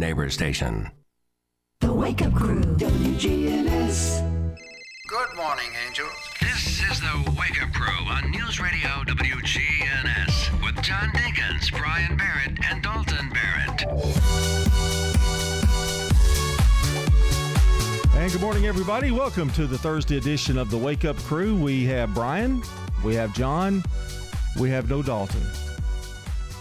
neighbor station. The Wake Up Crew, WGNS. Good morning, angels. This is the Wake Up Crew on News Radio WGNS with John Dinkins, Brian Barrett, and Dalton Barrett. And good morning, everybody. Welcome to the Thursday edition of the Wake Up Crew. We have Brian, we have John, we have no Dalton.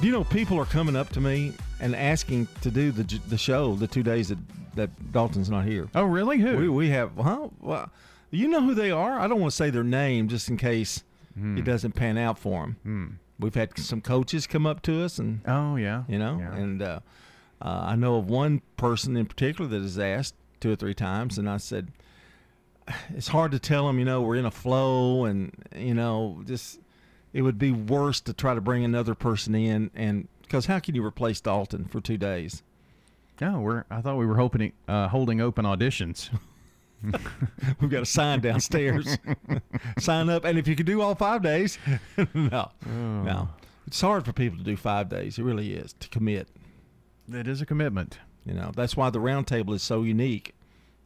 Do you know people are coming up to me and asking to do the the show the two days that, that Dalton's not here? Oh, really? Who? We, we have, huh? Well, you know who they are? I don't want to say their name just in case it doesn't pan out for them. Hmm. We've had some coaches come up to us and Oh, yeah. you know Yeah. and uh, uh, i know of one person in particular that has asked two or three times and i said it's hard to tell them you know we're in a flow and you know just it would be worse to try to bring another person in and because how can you replace dalton for two days Oh, we're. I thought we were hoping, uh, holding open auditions. we've got a sign downstairs sign up and if you could do all five days no no it's hard for people to do five days it really is to commit It is a commitment. You know, that's why the round table is so unique.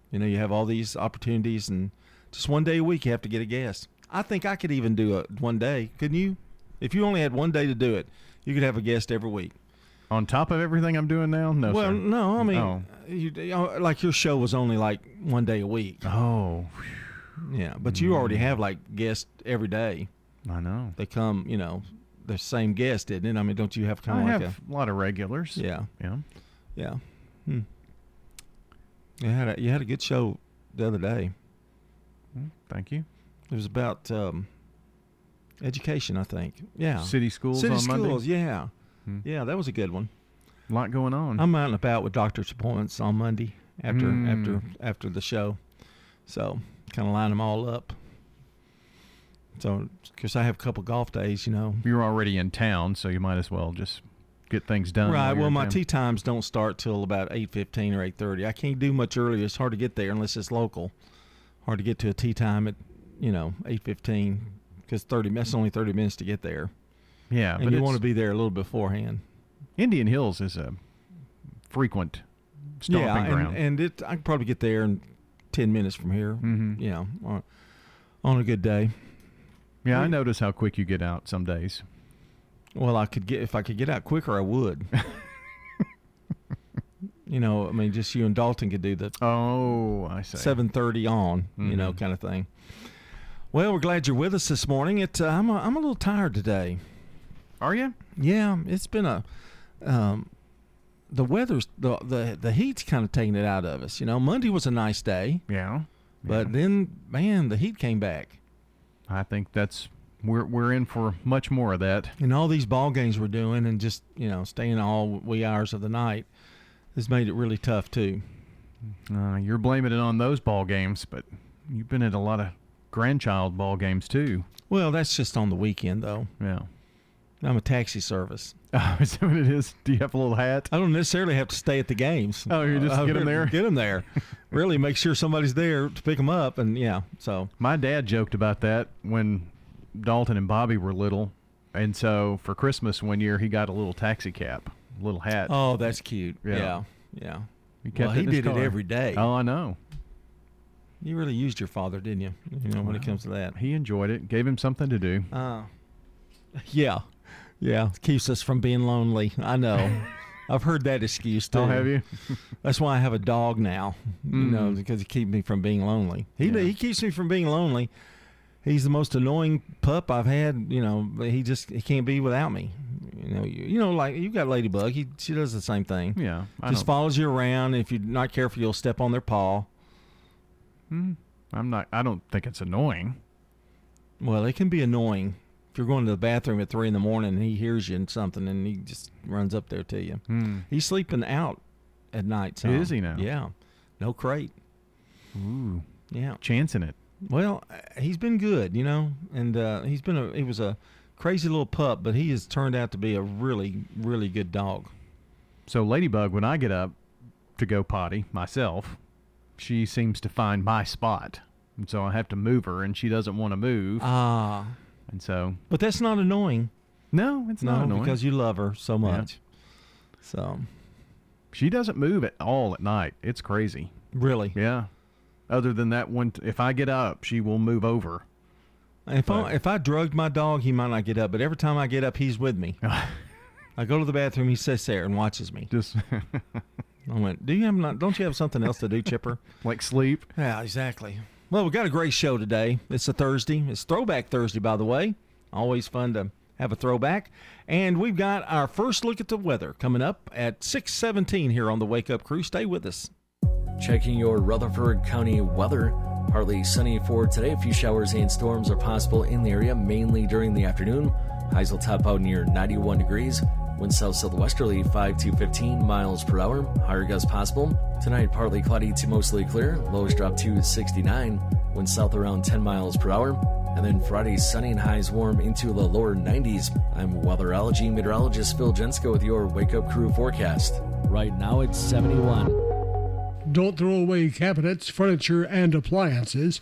You know, you have all these opportunities, and just one day a week you have to get a guest. I think I could even do it one day, couldn't you? If you only had one day to do it, you could have a guest every week. On top of everything I'm doing now, no. well, sir. no, I mean, Oh. you, you know, like your show was only like one day a week. Oh, Yeah, but you already have like guests every day. I know. They come, you know, the same guest, didn't it? I mean, don't you have kind of like have a lot of regulars. yeah, Yeah. yeah. Hmm. You had a, you had a good show the other day. Mm, Thank you. It was about um, education, I think. Yeah. City schools City on schools, Monday. yeah. Hmm. Yeah, that was a good one. A lot going on. I'm out and about with doctor's appointments on Monday after Mm. after after the show. So, kind of line them all up. So, because I have a couple golf days, you know. You're already in town, so you might as well just get things done. Right. Well, my tee times don't start till about eight fifteen or eight thirty. I can't do much earlier. It's hard to get there unless it's local. Hard to get to a tee time at you know eight fifteen because thirty. That's only thirty minutes to get there, Yeah, and but you want to be there a little beforehand. Indian Hills is a frequent stomping yeah, ground. and, and it I could probably get there in ten minutes from here. Mhm. You know, on, on a good day. yeah, I notice how quick you get out some days. Well, I could get if I could get out quicker, I would. you know, I mean, just you and Dalton could do the Oh, I see. seven thirty on, you know, Mhm. kind of thing. Well, we're glad you're with us this morning. It uh, I'm a, I'm a little tired today. Are you? Yeah, it's been a um, the weather's the the the heat's kind of taking it out of us. You know, Monday was a nice day, Yeah. but Yeah. then man, the heat came back. I think that's we're we're in for much more of that. And all these ball games we're doing, and just you know, staying all wee hours of the night, has made it really tough too. Uh, you're blaming it on those ball games, but you've been at a lot of grandchild ball games too. Well, that's just on the weekend though. Yeah. I'm a taxi service. Oh, is that what it is? Do you have a little hat? I don't necessarily have to stay at the games. Oh, you just Uh, get 'em there? Get them there. really, make sure somebody's there to pick them up, and yeah. So My dad joked about that when Dalton and Bobby were little, and so for Christmas one year he got a little taxi cap, little hat. Oh, that's cute. Yeah. Yeah, yeah. he kept Well, he did it every day. Oh, I know. You really used your father, didn't you? You know, when it comes to that. He enjoyed it. Gave him something to do. Uh, yeah, yeah. Keeps us from being lonely. I know. I've heard that excuse too. Oh, have you? That's why I have a dog now. You know, Mm. because he keeps me from being lonely. He Yeah. he keeps me from being lonely. He's the most annoying pup I've had. You know, but he just he can't be without me. You know, you, you know, like you got Ladybug. He she does the same thing. Yeah. I just follows you around. If you're not careful, you'll step on their paw. Hmm. I'm not. I don't think it's annoying. Well, it can be annoying if you're going to the bathroom at three in the morning and he hears you and something and he just runs up there to you. Hmm. He's sleeping out at night. Some. Is he now? Yeah, no crate. Ooh, Yeah. chancing it. Well, he's been good, you know, and uh, he's been a he was a crazy little pup, but he has turned out to be a really really good dog. So Ladybug, when I get up to go potty myself, she seems to find my spot, and so I have to move her, and she doesn't want to move, Ah, and so but that's not annoying. no, it's no, not annoying. because you love her so much. So, She doesn't move at all at night. It's crazy. Really. Yeah. Other than that one, if I get up, she will move over. If I, if I drugged my dog, he might not get up. But every time I get up, he's with me. I go to the bathroom, he sits there and watches me. Just I went, "Do you have not? Don't you have something else to do, Chipper?" like sleep. Yeah, exactly. Well, we got a great show today. It's a Thursday. It's Throwback Thursday, by the way. Always fun to have a throwback. And we've got our first look at the weather coming up at 6:17 here on the Wake Up Crew. Stay with us. Checking your Rutherford County weather. Partly sunny for today. A few showers and storms are possible in the area, mainly during the afternoon. Highs will top out near 91 degrees. Wind south southwesterly 5 to 15 miles per hour. Higher gusts possible. Tonight, partly cloudy to mostly clear. Lows drop to 69. Wind south around 10 miles per hour. And then Friday, sunny and highs warm into the lower 90s. I'm weatherology meteorologist Phil Jensko with your Wake Up Crew forecast. Right now, it's 71. Don't throw away cabinets, furniture, and appliances.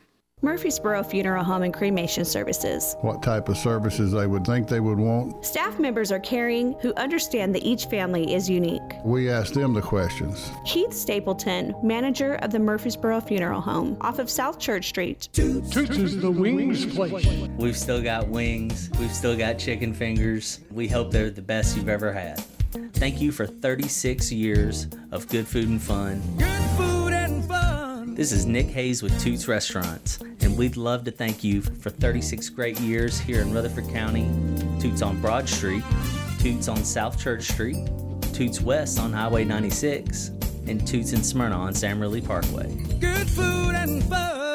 Murfreesboro Funeral Home and Cremation Services. what type of services they would think they would want. Staff members are caring who understand that each family is unique. We ask them the questions. Keith Stapleton, manager of the Murfreesboro Funeral Home, off of South Church Street. Toots is the wings place. We've still got wings. We've still got chicken fingers. We hope they're the best you've ever had. Thank you for 36 years of good food and fun. Good food and fun. This is Nick Hayes with Toots Restaurants, and we'd love to thank you for 36 great years here in Rutherford County. Toots on Broad Street, Toots on South Church Street, Toots West on Highway 96, and Toots in Smyrna on Sam Ridley Parkway. Good food and fun.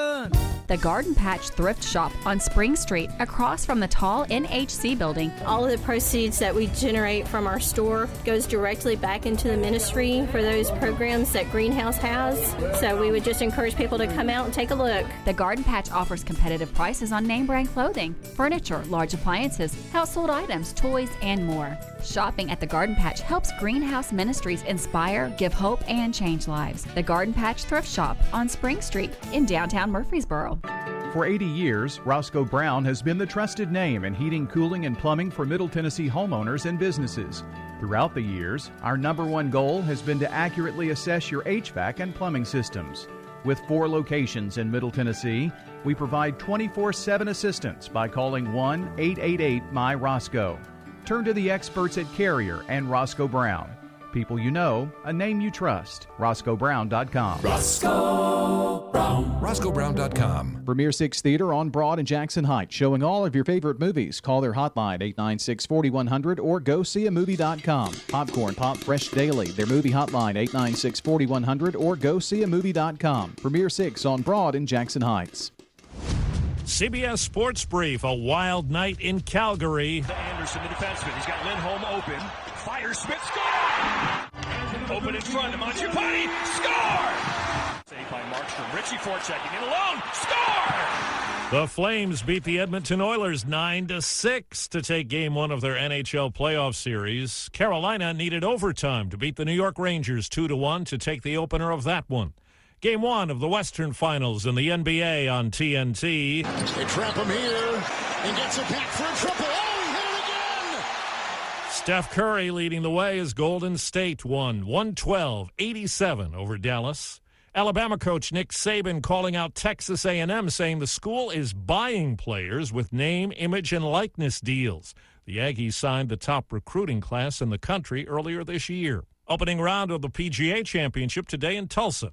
The Garden Patch Thrift Shop on Spring Street, across from the tall NHC building. All of the proceeds that we generate from our store goes directly back into the ministry for those programs that Greenhouse has. So we would just encourage people to come out and take a look. The Garden Patch offers competitive prices on name brand clothing, furniture, large appliances, household items, toys, and more. Shopping at the Garden Patch helps Greenhouse Ministries inspire, give hope, and change lives. The Garden Patch Thrift Shop on Spring Street in downtown Murfreesboro. For 80 years, Roscoe Brown has been the trusted name in heating, cooling, and plumbing for Middle Tennessee homeowners and businesses. Throughout the years, our number one goal has been to accurately assess your HVAC and plumbing systems. With four locations in Middle Tennessee, we provide 24 7 assistance by calling 1 888 My Roscoe. Turn to the experts at Carrier and Roscoe Brown. People you know, a name you trust. RoscoeBrown.com. Roscoe Brown. RoscoeBrown.com. Premier Six Theater on Broad and Jackson Heights, showing all of your favorite movies. Call their hotline 896 4100 or go see a movie.com. Popcorn Pop Fresh Daily, their movie hotline 896 4100 or go see a movie.com. Premier Six on Broad and Jackson Heights. CBS Sports Brief, a wild night in Calgary. Andersson, the defenseman. He's got Lindholm open. Fire Smith, score! Open in front of Mangiapane, score! Saved by Markstrom. Ritchie forechecking in alone, score! The Flames beat the Edmonton Oilers 9 to 6 to take game 1 of their NHL playoff series. Carolina needed overtime to beat the New York Rangers 2 to 1 to take the opener of that one. Game 1 of the Western Finals in the NBA on TNT. They trap him here and gets it back for a triple. Oh, he hit it again! Steph Curry leading the way as Golden State won 112-87 over Dallas. Alabama coach Nick Saban calling out Texas A&M saying the school is buying players with name, image and likeness deals. The Aggies signed the top recruiting class in the country earlier this year. Opening round of the PGA Championship today in Tulsa.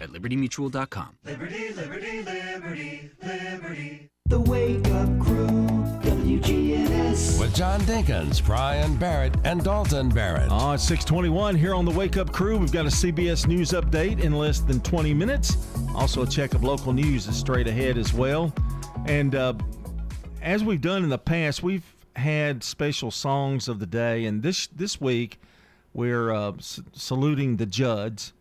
At libertymutual.com. Liberty, liberty, liberty, liberty. The Wake Up Crew, WGNS. With John Dinkins, Brian Barrett, and Dalton Barrett. Oh, it's 621 here on the Wake Up Crew. We've got a CBS News update in less than 20 minutes. Also, a check of local news is straight ahead as well. And uh, as we've done in the past, we've had special songs of the day. And this, this week, we're uh, s- saluting the Judds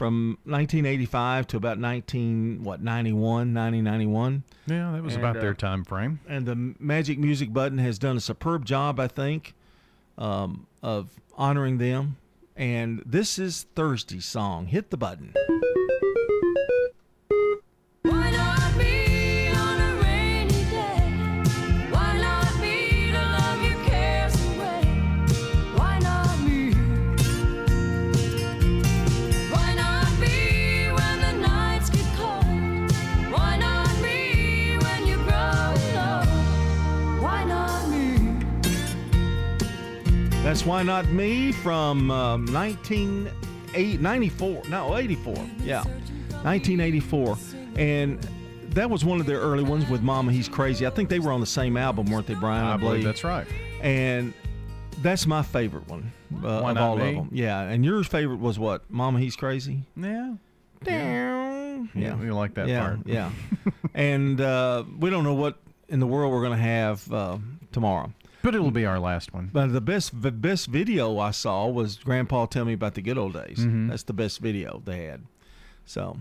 from 1985 to about 19 what 91 9091 Yeah, that was And, about uh, their time frame. and the magic music button has done a superb job i think um, of honoring them. And this is thursday's song hit the button that's why not me from um, 1994 no 84 yeah 1984 and that was one of their early ones with mama he's crazy i think they were on the same album weren't they brian I believe that's right. and that's my favorite one uh, of all Me? of them. Yeah, and your favorite was what? Mama, he's crazy. Yeah. Yeah, Yeah, you like that yeah, part. Yeah, and uh, we don't know what in the world we're going to have uh, tomorrow. But it'll be our last one. But the best, the best video I saw was Grandpa tell me about the good old days. Mhm. That's the best video they had. So,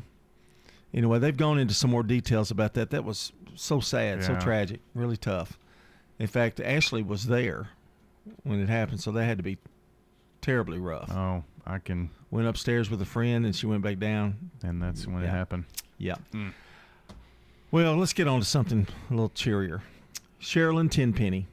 anyway, they've gone into some more details about that. That was so sad, so tragic, really tough. In fact, Ashley was there when it happened, so that had to be terribly rough. Oh, I can. Went upstairs with a friend, and she went back down. And that's when it happened. Yeah. Well, let's get on to something a little cheerier. Sherilyn Tenpenny.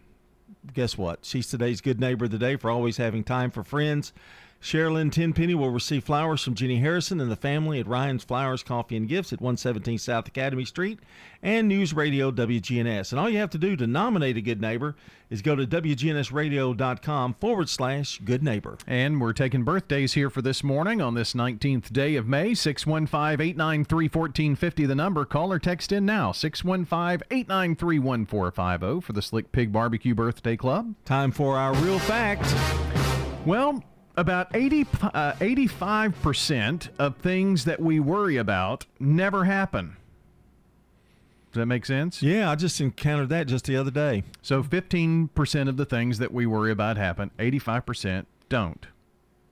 Guess what? She's today's good neighbor of the day for always having time for friends. Sherilyn Tenpenny will receive flowers from Jenny Harrison and the family at Ryan's Flowers, Coffee, and Gifts at 117 South Academy Street and News Radio WGNS. And all you have to do to nominate a good neighbor is go to WGNSradio.com forward slash good neighbor. And we're taking birthdays here for this morning on this 19th day of May. 615 893 1450, the number. Call or text in now. 615 893 1450 for the Slick Pig Barbecue Birthday Club. Time for our real fact. Well, about 80, uh, 85% of things that we worry about never happen. Does that make sense? Yeah, I just encountered that just the other day. So 15% of the things that we worry about happen, 85% don't.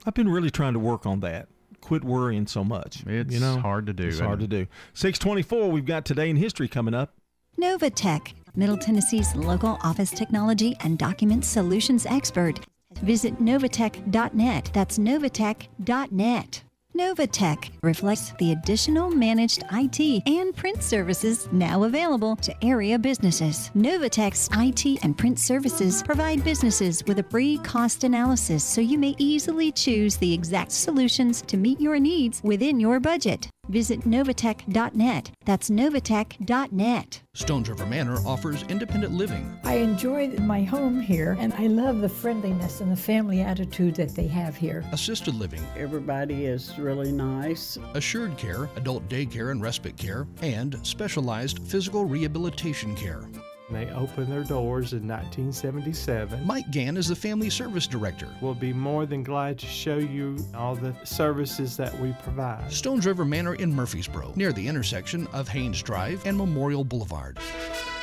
I've been really trying to work on that. Quit worrying so much. It's you know? hard to do. It's isn't hard to do. 624, we've got Today in History coming up. Novatech, Middle Tennessee's local office technology and document solutions expert. Visit novatech.net. That's novatech.net. Novatech reflects the additional managed IT and print services now available to area businesses. Novatech's IT and print services provide businesses with a free cost analysis so you may easily choose the exact solutions to meet your needs within your budget. Visit novatech.net. That's novatech.net. Stones River Manor offers independent living. I enjoy my home here, and I love the friendliness and the family attitude that they have here. Assisted living, Everybody is really nice. assured care, adult daycare and respite care, and specialized physical rehabilitation care. They opened their doors in 1977. Mike Gann is the Family Service Director. We'll be more than glad to show you all the services that we provide. Stones River Manor in Murfreesboro, near the intersection of Haynes Drive and Memorial Boulevard.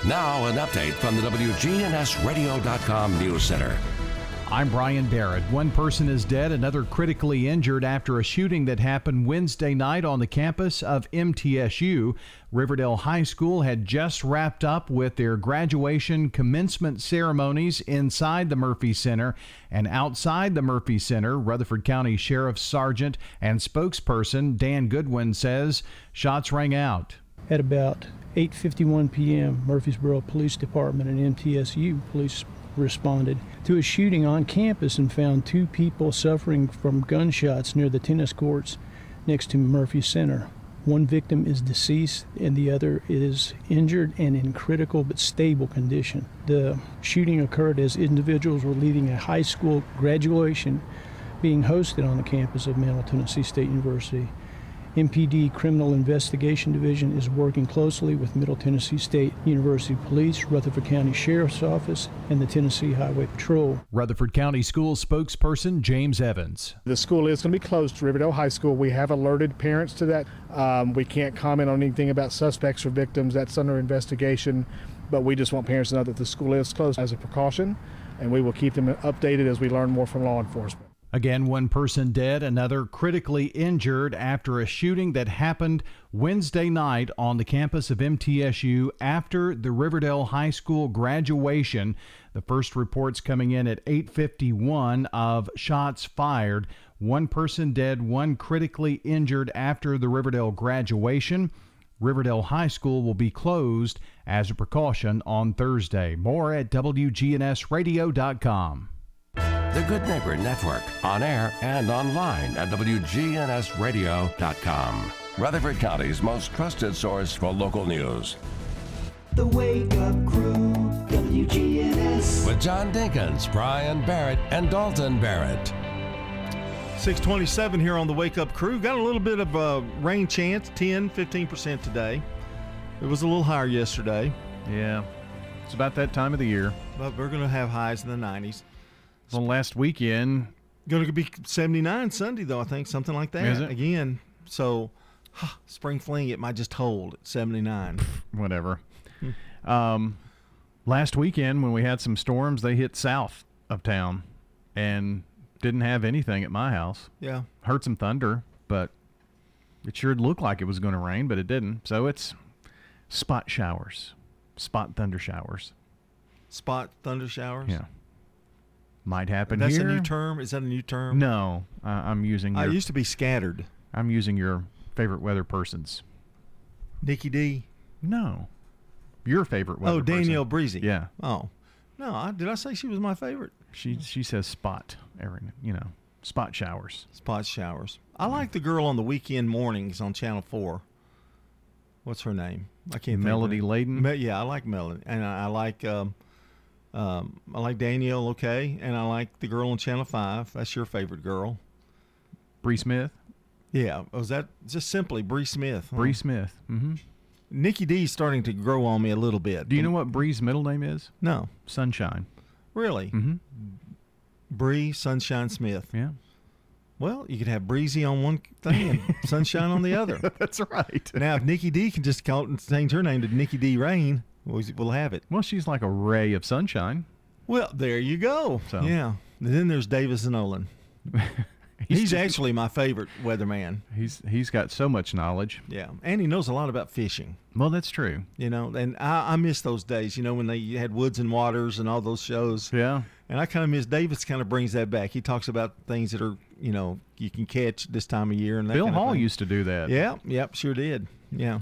Now, an update from the WGNSradio.com News Center. I'm Brian Barrett. One person is dead, another critically injured after a shooting that happened Wednesday night on the campus of MTSU. Riverdale High School had just wrapped up with their graduation commencement ceremonies inside the Murphy Center and outside the Murphy Center. Rutherford County Sheriff Sergeant and spokesperson Dan Goodwin says shots rang out. At about 8:51 p.m., Murfreesboro Police Department and MTSU police responded to a shooting on campus and found two people suffering from gunshots near the tennis courts next to Murphy Center. One victim is deceased and the other is injured and in critical but stable condition. The shooting occurred as individuals were leaving a high school graduation being hosted on the campus of Middle Tennessee State University MPD Criminal Investigation Division is working closely with Middle Tennessee State University Police, Rutherford County Sheriff's Office, and the Tennessee Highway Patrol. Rutherford County School spokesperson James Evans. The school is going to be closed to Riverdale High School. We have alerted parents to that. Um, we can't comment on anything about suspects or victims. That's under investigation. But we just want parents to know that the school is closed as a precaution, and we will keep them updated as we learn more from law enforcement. Again, one person dead, another critically injured after a shooting that happened Wednesday night on the campus of MTSU after the Riverdale High School graduation. The first reports coming in at 8:51 of shots fired. One person dead, one critically injured after the Riverdale graduation. Riverdale High School will be closed as a precaution on Thursday. More at WGNSradio.com. The Good Neighbor Network, on air and online at WGNSradio.com. Rutherford County's most trusted source for local news. The Wake Up Crew, WGNS. With John Dinkins, Brian Barrett, and Dalton Barrett. 627 here on the Wake Up Crew. Got a little bit of a rain chance, 10, 15% today. It was a little higher yesterday. Yeah. It's about that time of the year. But we're going to have highs in the 90s. Well, last weekend. Going to be 79 Sunday, though, I think, something like that. Is it? Again. So, spring fling, it might just hold at 79. Whatever. um, last weekend, when we had some storms, they hit south of town and didn't have anything at my house. Yeah. Heard some thunder, but it sure looked like it was going to rain, but it didn't. So it's spot showers, spot thunder showers. Spot thunder showers? Yeah. Might happen That's here. a new term? Is that a new term? No, uh, I'm using. I used to be scattered. I'm using your favorite weather person's. Nikki D. No, your favorite weather. Oh, Danielle person. Breezy. Yeah, Oh. No, I, did I say she was my favorite? she she says spot every you know spot showers. Spot showers. I like the girl on the weekend mornings on Channel 4. What's her name? I can't think Melody name. Layden? Me- yeah, I like Melody. And I, I like um, um, I like Danielle, okay? And I like the girl on Channel 5. That's your favorite girl. Bree Smith. Yeah. Was that just simply Bree Smith? huh? Bree Smith. Mm-hmm. Nikki D's starting to grow on me a little bit. Do you know what Bree's middle name is? No. Sunshine. Really? Mm-hmm. Bree Sunshine Smith. Yeah. Well, you could have Breezy on one thing and Sunshine on the other. That's right. Now, if Nikki D can just call it and change her name to Nikki D Rain, we'll, have it. Well, she's like a ray of sunshine. Well, there you go. So- Yeah. And then there's Davis Nolan. He's, just- actually my favorite weatherman. He's he's got so much knowledge. Yeah. And he knows a lot about fishing. Well, that's true. You know, and I, I miss those days, you know, when they had Woods and Waters and all those shows. Yeah. And I kind of miss Davis kind of brings that back. He talks about things that are, you know, you can catch this time of year and that Bill kind of Hall thing. used to do that. Yeah, yep, sure did. Yeah,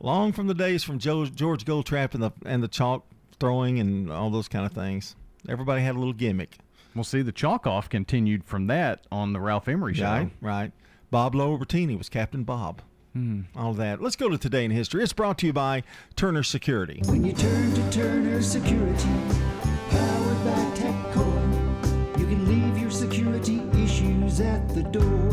long from the days from Joe, George Goldtrap and the and the chalk throwing and all those kind of things. Everybody had a little gimmick. Well, see, the chalk off continued from that on the Ralph Emery show. Right, right. Bob Lobertini was Captain Bob. Hmm. All that. Let's go to today in history. It's brought to you by Turner Security. When you turn to Turner Security, powered by TechCore, you can leave your security issues at the door.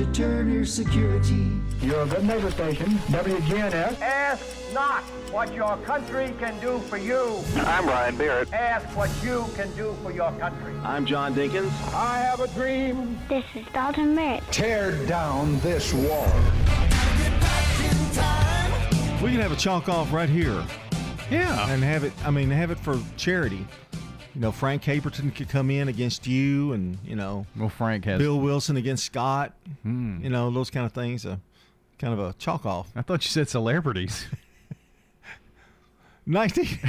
Turn to Turner Security. You're a good neighbor station, WGNS. Ask not what your country can do for you. I'm Brian Barrett. Ask what you can do for your country. I'm John Dinkins. I have a dream. This is Dalton Barrett. Tear down this wall. We can have a chalk off right here. Yeah. And have it, I mean, have it for charity. You know, Frank Caperton could come in against you and, you know, Well, Frank has. Bill Wilson against Scott. Hmm. You know, those kind of things. Uh, kind of a chalk off. I thought you said celebrities. 19,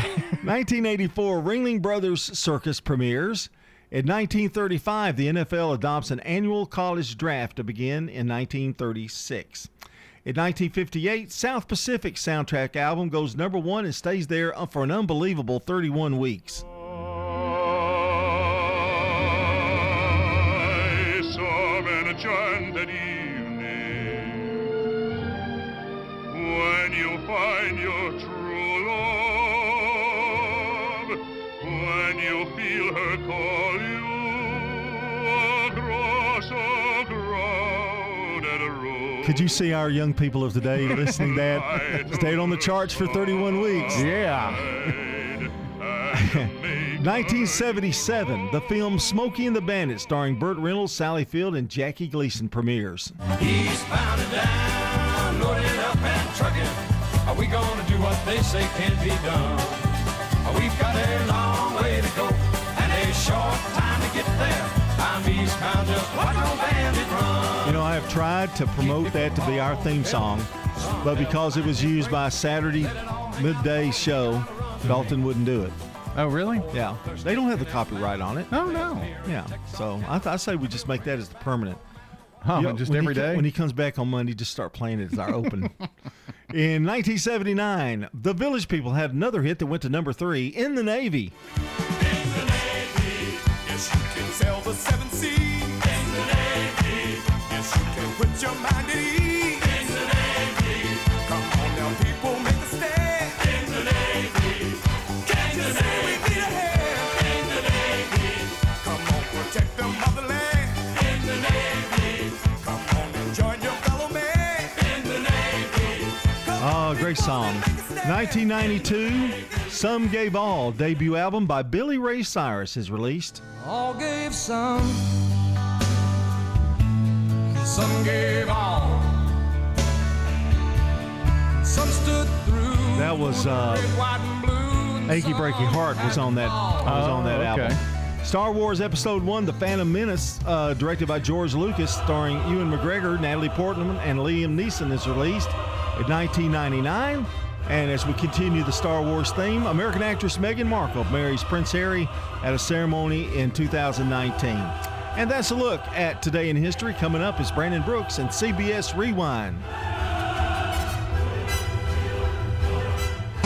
1984, Ringling Brothers Circus premieres. In 1935, the NFL adopts an annual college draft to begin in 1936. In 1958, South Pacific soundtrack album goes number one and stays there for an unbelievable 31 weeks. When you find your true love, when you feel her call you across a crowded room. Could you see our young people of today listening to that? Stayed on the charts for 31 weeks. Yeah. 1977, the film Smokey and the Bandit, starring Burt Reynolds, Sally Field, and Jackie Gleason, premieres. Trucking. Are we gonna do what they say can't be done? We've got a long way to go and a short time to get there. I'm eastbound, just watch no bandit run. You know, I have tried to promote that to be our theme song, but because it was used by a Saturday midday show, Dalton wouldn't do it. Oh, really? Yeah. They don't have the copyright on it. Oh, no. Yeah. So I, th- I say we just make that as the permanent. Huh, You know, just when every co- When he comes back on Monday, just start playing it as our open. In 1979, the Village People had another hit that went to number three in the Navy. Yes, you can sail the seven seas. In the Navy. Yes, you can put your mind at ease. Song. 1992, Some Gave All, debut album by Billy Ray Cyrus, is released. All gave some, some gave all. Some stood through. That was uh, red, white, and blue. and Achy Breaky Heart was on that was on that Oh, okay. album. Star Wars Episode One: The Phantom Menace, uh, directed by George Lucas, starring Ewan McGregor, Natalie Portman, and Liam Neeson, is released in 1999. And as we continue the Star Wars theme, American actress Meghan Markle marries Prince Harry at a ceremony in 2019. And that's a look at today in history. Coming up is Brandon Brooks and CBS Rewind.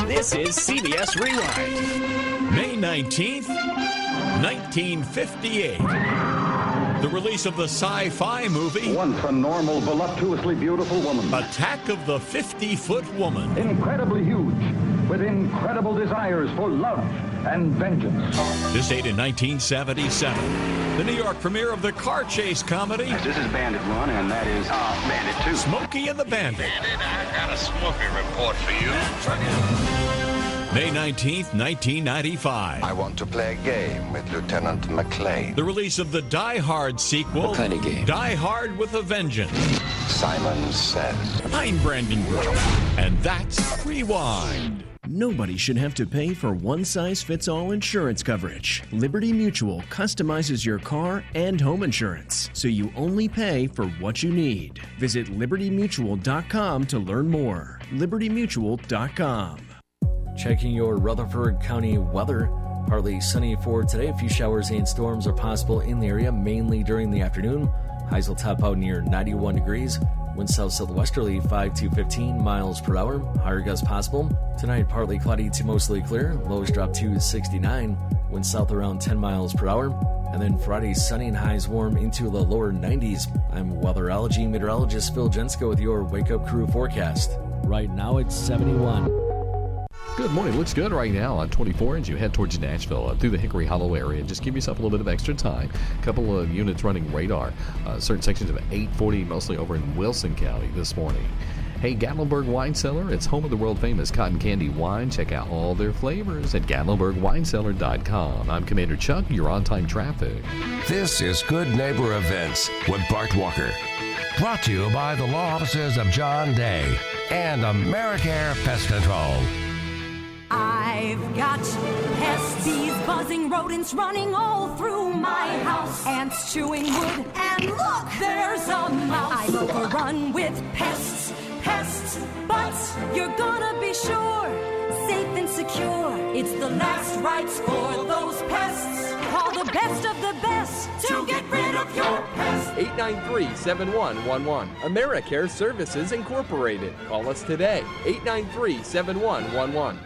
This is CBS Rewind. May 19th, 1958. The release of the sci fi movie Once a normal, voluptuously beautiful woman. Attack of the 50 Foot Woman. Incredibly huge, with incredible desires for love and vengeance. This date in 1977. The New York premiere of the car chase comedy This is Bandit 1, and that is uh, Bandit 2. Smokey and the Bandit. Bandit, I got a smoking report for you. May 19th, 1995. I want to play a game with Lieutenant McClane. The release of the Die Hard sequel. What kind of game? Die Hard with a Vengeance. Simon Says. I'm Brandon Brooks, and that's Rewind. Nobody should have to pay for one size fits all insurance coverage. Liberty Mutual customizes your car and home insurance, so you only pay for what you need. Visit libertymutual.com to learn more. libertymutual.com. Checking your Rutherford County weather. Partly sunny for today. A few showers and storms are possible in the area, mainly during the afternoon. Highs will top out near 91 degrees. Wind south southwesterly 5 to 15 miles per hour. Higher gusts possible. Tonight, partly cloudy to mostly clear. Lows drop to 69. Wind south around 10 miles per hour. And then Friday, sunny and highs warm into the lower 90s. I'm weatherology meteorologist Phil Jensko with your Wake Up Crew forecast. Right now, it's 71. Good morning. Looks good right now on 24 as you head towards Nashville uh, through the Hickory Hollow area. Just give yourself a little bit of extra time. A couple of units running radar. Uh, certain sections of 840, mostly over in Wilson County this morning. Hey, Gatlinburg Wine Cellar. It's home of the world famous cotton candy wine. Check out all their flavors at GatlinburgWineCellar.com. I'm Commander Chuck. You're on time traffic. This is Good Neighbor Events with Bart Walker. Brought to you by the law offices of John Day and Americare Pest Control. I've got pests, bees, buzzing rodents running all through my house. Ants chewing wood, and look, there's a mouse. I'm overrun with pests, pests, but you're gonna be sure, safe and secure. It's the last rites for those pests. Call the best of the best to get rid of your pests. 893-7111. AmeriCare Services Incorporated. Call us today. 893-7111.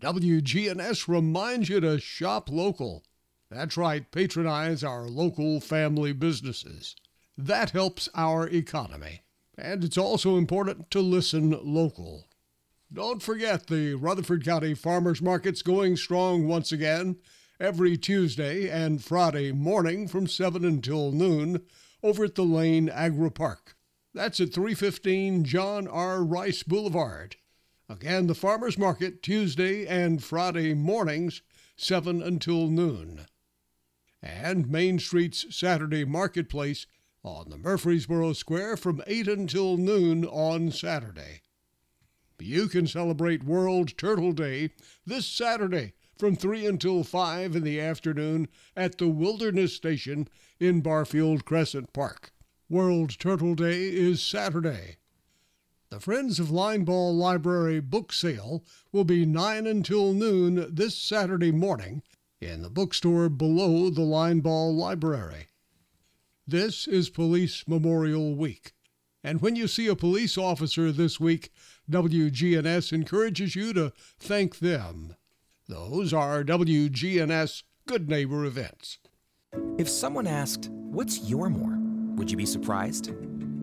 WGNS reminds you to shop local. That's right, patronize our local family businesses. That helps our economy. And it's also important to listen local. Don't forget the Rutherford County Farmers Market's going strong once again every Tuesday and Friday morning from 7 until noon over at the Lane Agri Park. That's at 315 John R. Rice Boulevard. Again, the Farmers Market Tuesday and Friday mornings, 7 until noon. And Main Street's Saturday Marketplace on the Murfreesboro Square from 8 until noon on Saturday. You can celebrate World Turtle Day this Saturday from 3 until 5 in the afternoon at the Wilderness Station in Barfield Crescent Park. World Turtle Day is Saturday. The Friends of Linebaugh Library book sale will be 9 until noon this Saturday morning in the bookstore below the Linebaugh Library. This is Police Memorial Week. And when you see a police officer this week, WGNS encourages you to thank them. Those are WGNS Good Neighbor events. If someone asked, What's your more? Would you be surprised?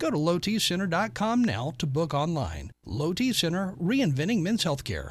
Go to lowtcenter.com now to book online. Low T Center, reinventing men's healthcare.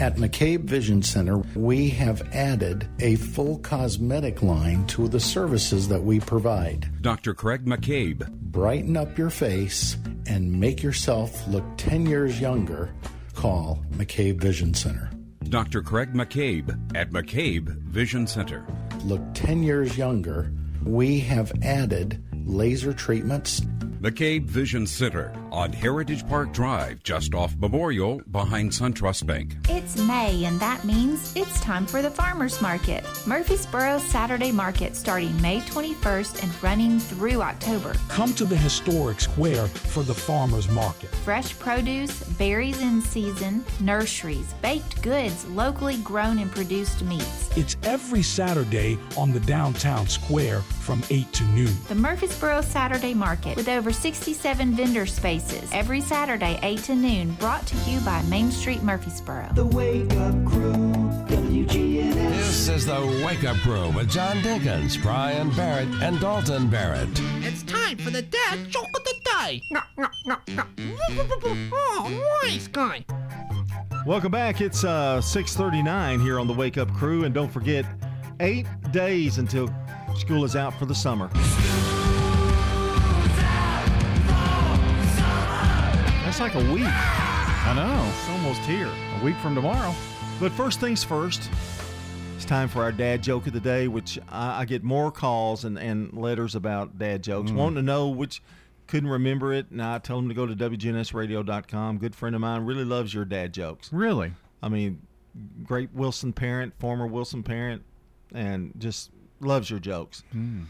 At McCabe Vision Center, we have added a full cosmetic line to the services that we provide. Dr. Craig McCabe. Brighten up your face and make yourself look 10 years younger. Call McCabe Vision Center. Dr. Craig McCabe at McCabe Vision Center. Look 10 years younger. We have added laser treatments. McCabe Vision Center on Heritage Park Drive, just off Memorial, behind SunTrust Bank. It's May, and that means it's time for the Farmers Market. Murfreesboro Saturday Market starting May 21st and running through October. Come to the historic square for the Farmers Market. Fresh produce, berries in season, nurseries, baked goods, locally grown and produced meats. It's every Saturday on the downtown square from 8 to noon. The Murfreesboro Saturday Market with over 67 vendor spaces every Saturday 8 to noon brought to you by Main Street Murfreesboro. The Wake Up Crew, WGNS. This is the Wake Up Crew with John Dinkins, Brian Barrett, and Dalton Barrett. It's time for the dad joke of the day. No, no, no, no. Oh, nice guy. Welcome back. It's uh, 6:39 here on the Wake Up Crew, and don't forget, eight days until school is out for the summer. That's like a week. I know. It's almost here. A week from tomorrow. But first things first, it's time for our dad joke of the day, which I, I get more calls and, and letters about dad jokes, Mm. wanting to know which couldn't remember it. And I tell them to go to WGNSradio.com. Good friend of mine really loves your dad jokes. Really? I mean, great Wilson parent, former Wilson parent, and just loves your jokes. Hmm.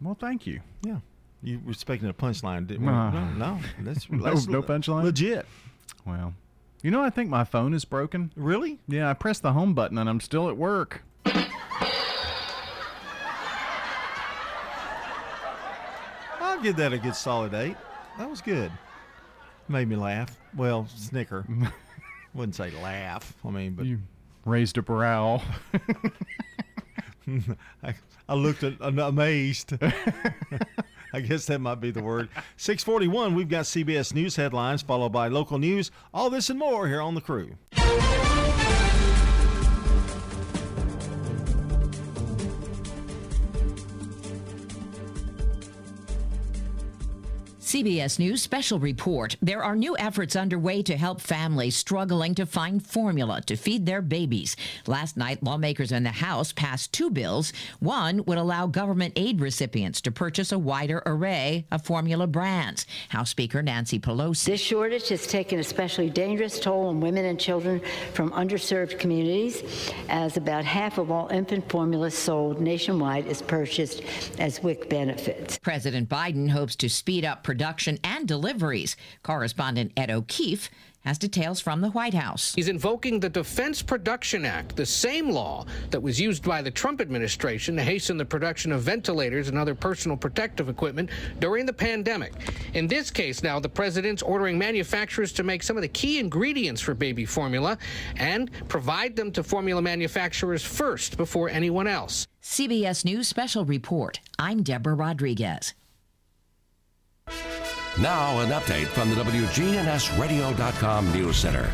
Well, thank you. Yeah. You were expecting a punchline, didn't? Uh, no, no. That's, no, that's no punchline. Legit. Well, you know, I think my phone is broken. Really? Yeah, I pressed the home button and I'm still at work. I'll give that a good solid eight. That was good. Made me laugh. Well, snicker. Wouldn't say laugh. I mean, but you raised a brow. I, I looked at, amazed. I guess that might be the word. 641, we've got CBS News headlines followed by local news. All this and more here on The Crew. CBS News special report. There are new efforts underway to help families struggling to find formula to feed their babies. Last night, lawmakers in the House passed two bills. One would allow government aid recipients to purchase a wider array of formula brands. House Speaker Nancy Pelosi. This shortage has taken a especially dangerous toll on women and children from underserved communities, as about half of all infant formula sold nationwide is purchased as WIC benefits. President Biden hopes to speed up production and deliveries. Correspondent Ed O'Keefe has details from the White House. He's invoking the Defense Production Act, the same law that was used by the Trump administration to hasten the production of ventilators and other personal protective equipment during the pandemic. In this case, now, the president's ordering manufacturers to make some of the key ingredients for baby formula and provide them to formula manufacturers first before anyone else. CBS News Special Report. I'm Deborah Rodriguez. Now, an update from the WGNSradio.com News Center.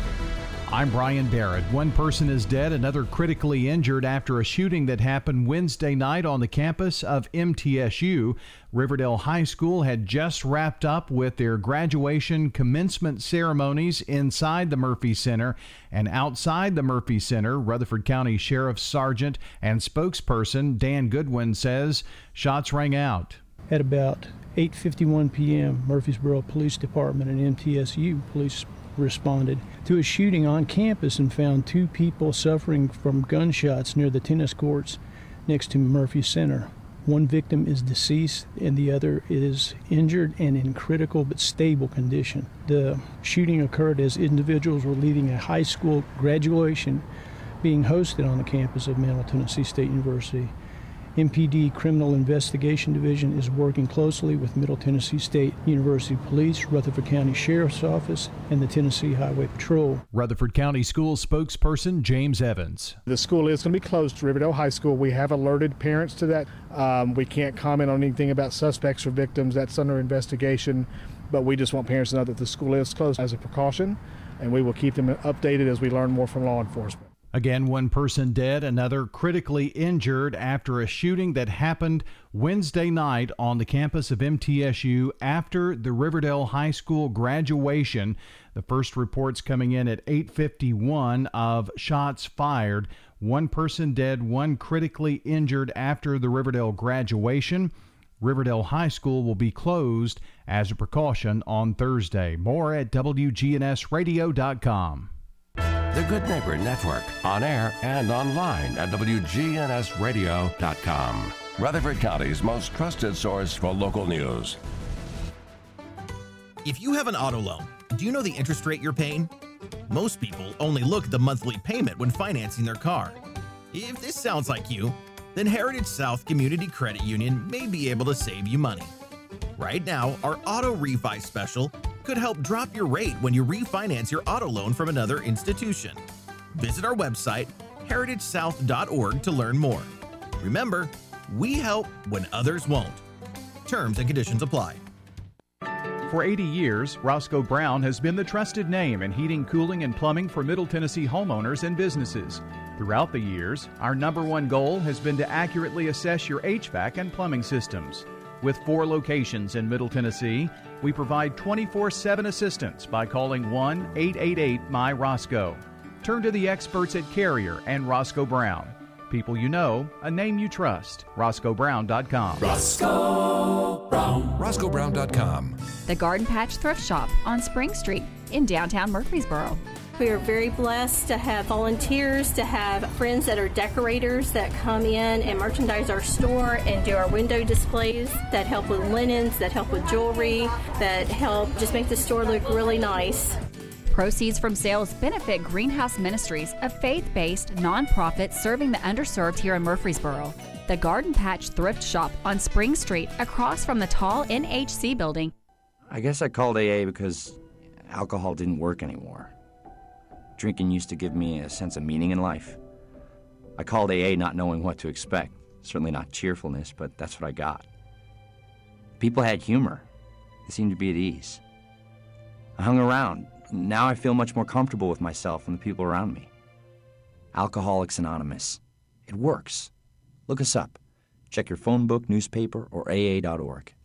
I'm Brian Barrett. One person is dead, another critically injured after a shooting that happened Wednesday night on the campus of MTSU. Riverdale High School had just wrapped up with their graduation commencement ceremonies inside the Murphy Center and outside the Murphy Center. Rutherford County Sheriff Sergeant and spokesperson Dan Goodwin says shots rang out. At about 8:51 p.m., Murfreesboro Police Department and MTSU police responded to a shooting on campus and found two people suffering from gunshots near the tennis courts next to Murphy Center. One victim is deceased and the other is injured and in critical but stable condition. The shooting occurred as individuals were leaving a high school graduation being hosted on the campus of Middle Tennessee State University. MPD Criminal Investigation Division is working closely with Middle Tennessee State University Police, Rutherford County Sheriff's Office, and the Tennessee Highway Patrol. Rutherford County School spokesperson James Evans. The school is going to be closed to Riverdale High School. We have alerted parents to that. Um, we can't comment on anything about suspects or victims. That's under investigation. But we just want parents to know that the school is closed as a precaution, and we will keep them updated as we learn more from law enforcement. Again, one person dead, another critically injured after a shooting that happened Wednesday night on the campus of MTSU after the Riverdale High School graduation. The first reports coming in at 8:51 of shots fired. One person dead, one critically injured after the Riverdale graduation. Riverdale High School will be closed as a precaution on Thursday. More at WGNSradio.com. The Good Neighbor Network, on air and online at WGNSradio.com. Rutherford County's most trusted source for local news. If you have an auto loan, do you know the interest rate you're paying? Most people only look at the monthly payment when financing their car. If this sounds like you, then Heritage South Community Credit Union may be able to save you money. Right now, our auto refi special could help drop your rate when you refinance your auto loan from another institution. Visit our website, heritagesouth.org, to learn more. Remember, we help when others won't. Terms and conditions apply. For 80 years, Roscoe Brown has been the trusted name in heating, cooling, and plumbing for Middle Tennessee homeowners and businesses. Throughout the years, our number one goal has been to accurately assess your HVAC and plumbing systems. With four locations in Middle Tennessee, we provide 24 7 assistance by calling 1 888 My Roscoe. Turn to the experts at Carrier and Roscoe Brown. People you know, a name you trust. RoscoeBrown.com. Roscoe Brown. RoscoeBrown.com. The Garden Patch Thrift Shop on Spring Street in downtown Murfreesboro. We are very blessed to have volunteers, to have friends that are decorators that come in and merchandise our store and do our window displays that help with linens, that help with jewelry, that help just make the store look really nice. Proceeds from sales benefit Greenhouse Ministries, a faith based nonprofit serving the underserved here in Murfreesboro. The Garden Patch Thrift Shop on Spring Street, across from the tall NHC building. I guess I called AA because alcohol didn't work anymore. Drinking used to give me a sense of meaning in life. I called AA not knowing what to expect. Certainly not cheerfulness, but that's what I got. People had humor, they seemed to be at ease. I hung around. Now I feel much more comfortable with myself and the people around me. Alcoholics Anonymous. It works. Look us up. Check your phone book, newspaper, or AA.org.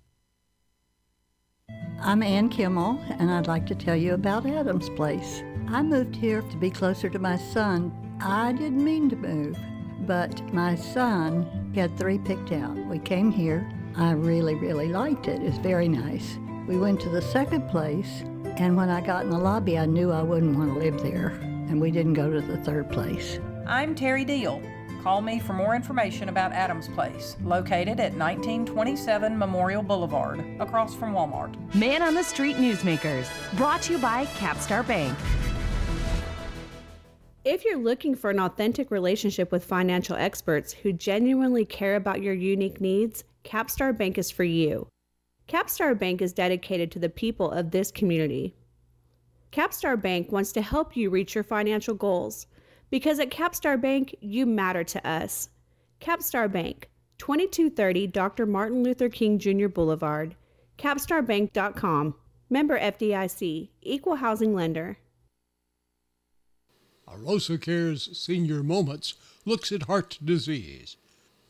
I'm Ann Kimmel, and I'd like to tell you about Adams Place. I moved here to be closer to my son. I didn't mean to move, but my son had three picked out. We came here. I really, really liked it. It's very nice. We went to the second place, and when I got in the lobby, I knew I wouldn't want to live there, and we didn't go to the third place. I'm Terry Deal. Call me for more information about Adams Place, located at 1927 Memorial Boulevard, across from Walmart. Man on the Street Newsmakers, brought to you by Capstar Bank. If you're looking for an authentic relationship with financial experts who genuinely care about your unique needs, Capstar Bank is for you. Capstar Bank is dedicated to the people of this community. Capstar Bank wants to help you reach your financial goals because at Capstar Bank, you matter to us. Capstar Bank, 2230 Dr. Martin Luther King Jr. Boulevard, capstarbank.com. Member FDIC, Equal Housing Lender. Arosa Care's Senior Moments looks at heart disease.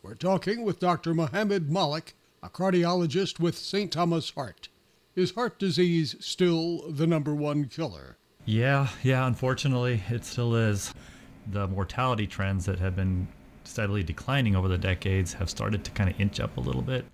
We're talking with Dr. Mohammed Malik, a cardiologist with St. Thomas Heart. Is heart disease still the number one killer? Yeah, yeah, unfortunately, it still is the mortality trends that have been steadily declining over the decades have started to kind of inch up a little bit.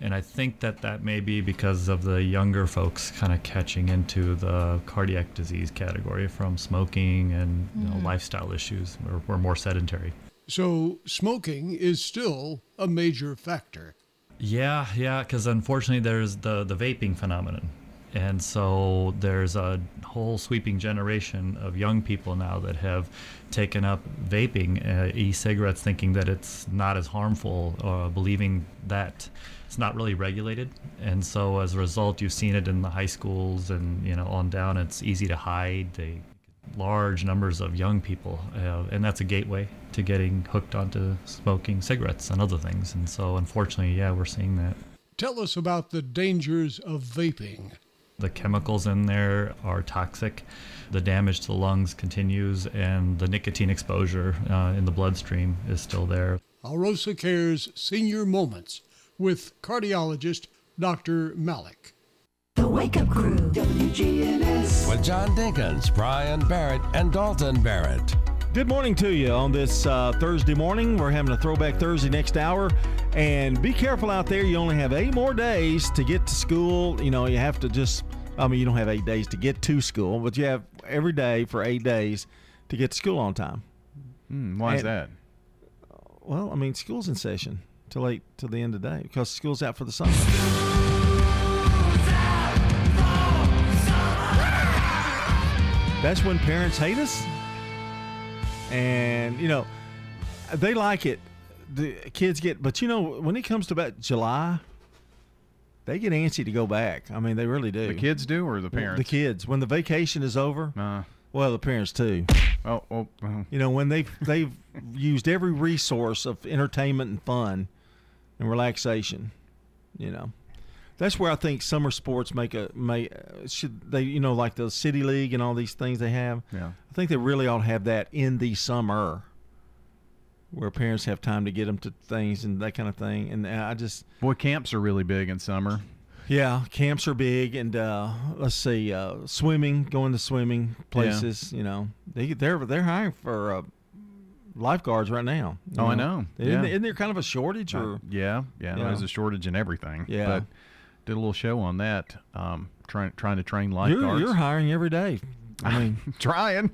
And I think that that may be because of the younger folks kind of catching into the cardiac disease category from smoking and you know, Mhm. lifestyle issues. We're, we're more sedentary. So, smoking is still a major factor. Yeah, yeah, because unfortunately there's the the vaping phenomenon, and so there's a whole sweeping generation of young people now that have taken up vaping, uh, e-cigarettes, thinking that it's not as harmful, uh, believing that it's not really regulated, and so as a result, you've seen it in the high schools and you know on down. It's easy to hide. They large numbers of young people, uh, and that's a gateway to getting hooked onto smoking cigarettes and other things. And so, unfortunately, yeah, we're seeing that. Tell us about the dangers of vaping. The chemicals in there are toxic. The damage to the lungs continues, and the nicotine exposure uh, in the bloodstream is still there. Arosa Care's Senior Moments with cardiologist Dr. Malik. The Wake Up Crew, WGNS. With John Dinkins, Brian Barrett, and Dalton Barrett. Good morning to you on this uh, Thursday morning. We're having a throwback Thursday next hour. And be careful out there. You only have eight more days to get to school. You know, you have to just, I mean, you don't have eight days to get to school, but you have every day for eight days to get to school on time. Hmm, why is that? Well, I mean, school's in session till eight till the end of the day because school's out for the summer. That's when parents hate us, and you know they like it. The kids get, but you know when it comes to about July, they get antsy to go back. I mean, they really do. The kids do, or the parents? The kids. When the vacation is over, well, the parents too. Oh, oh, oh. You know, when they've they've used every resource of entertainment and fun and relaxation, you know, that's where I think summer sports make a may uh, should they you know like the city league and all these things they have. Yeah. I think they really ought to have that in the summer, where parents have time to get them to things and that kind of thing. And I just Boy, camps are really big in summer. yeah, camps are big, and uh, let's see, uh, swimming, going to swimming places. You know, they they're they're hiring for uh, lifeguards right now. Oh, I know. Isn't, Yeah. there- isn't there kind of a shortage? Or yeah, yeah, there's a shortage in everything. Yeah. but did a little show on that. Um, trying trying to train you're, lifeguards. you're hiring every day. I mean, trying.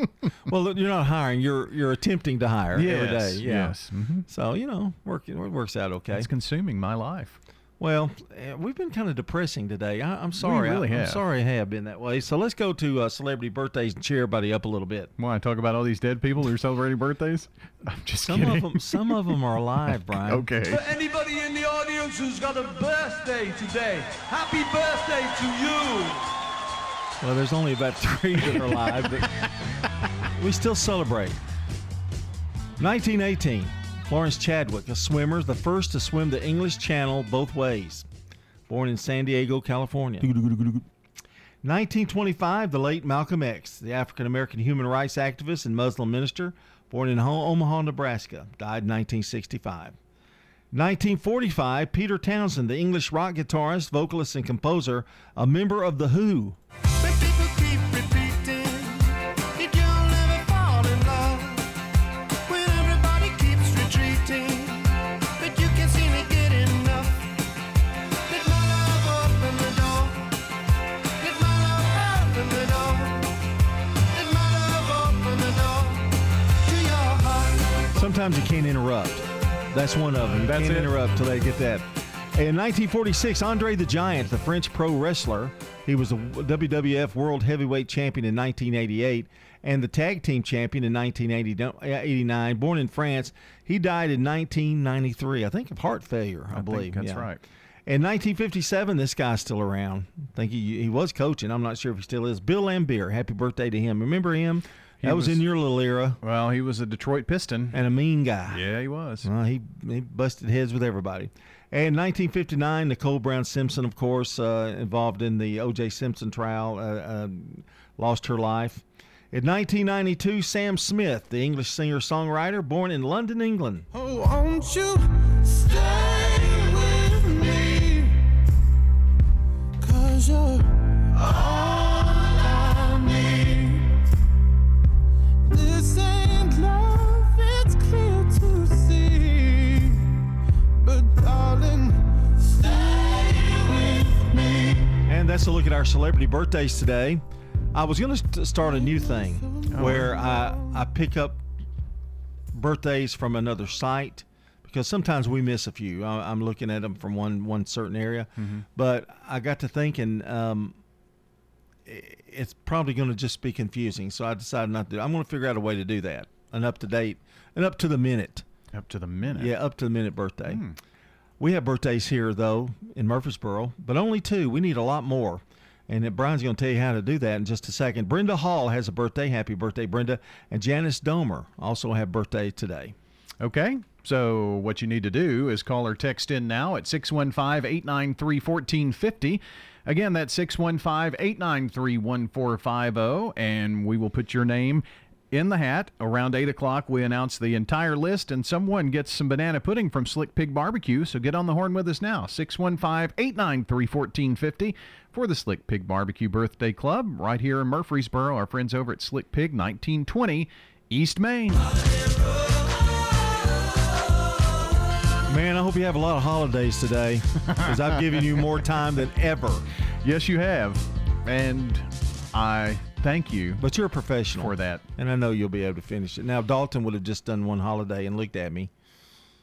well, you're not hiring. You're you're attempting to hire every day. Yes, Yeah. yes. Mhm. So you know, work it works out okay. It's consuming my life. Well, eh, we've been kind of depressing today. I, I'm sorry. really I, am sorry I have been that way. So let's go to uh, celebrity birthdays and cheer everybody up a little bit. Why talk about all these dead people who are celebrating birthdays? I'm just Some kidding. of them, some of them are alive, Brian. Okay. For anybody in the audience who's got a birthday today, happy birthday to you. Well, there's only about three that are alive, but we still celebrate. 1918, Florence Chadwick, a swimmer, the first to swim the English Channel both ways. Born in San Diego, California. 1925, the late Malcolm X, the African American human rights activist and Muslim minister, born in Omaha, Nebraska, died in 1965. 1945, Peter Townshend, the English rock guitarist, vocalist, and composer, a member of The Who. Sometimes you can't interrupt. That's one of them. You That's can't it? interrupt till they get that. In 1946, Andre the Giant, the French pro wrestler, he was a WWF World Heavyweight Champion in 1988 and the Tag Team Champion in 1989. Born in France, he died in 1993. I think of heart failure. I, I believe that's Yeah. right. In 1957, this guy's still around. I think he he was coaching. I'm not sure if he still is. Bill Laimbeer. Happy birthday to him. Remember him? He that was, was- in your little era. Well, he was a Detroit Piston. And a mean guy. Yeah, he was. Well, he, he busted heads with everybody. And 1959, Nicole Brown Simpson, of course, uh, involved in the O.J. Simpson trial, uh, uh, lost her life. In 1992, Sam Smith, the English singer songwriter, born in London, England. Oh, won't you stay with me? Cause you're all And that's a look at our celebrity birthdays today. I was going to start a new thing where I, I pick up birthdays from another site because sometimes we miss a few. I, I'm looking at them from one one certain area, Mhm. but I got to thinking um, it's probably going to just be confusing. So I decided not to. I'm going to figure out a way to do that, an up to date, and up to the minute. Up to the minute. Yeah, up to the minute birthday. Hmm. We have birthdays here though in Murfreesboro, but only two. We need a lot more. And Brian's going to tell you how to do that in just a second. Brenda Hall has a birthday. Happy birthday, Brenda. And Janice Domer also have birthday today. Okay. So what you need to do is call or text in now at 615-893-1450. Again, that's 615-893-1450, oh, and we will put your name in the hat. Around 8 o'clock, we announce the entire list, and someone gets some banana pudding from Slick Pig Barbecue, so get on the horn with us now. 615-893-1450 for the Slick Pig Barbecue Birthday Club right here in Murfreesboro. Our friends over at Slick Pig, 1920 East Main. Man, I hope you have a lot of holidays today because I've given you more time than ever. Yes, you have. And I thank you. But you're a professional for that. And I know you'll be able to finish it. Now, Dalton would have just done one holiday and looked at me.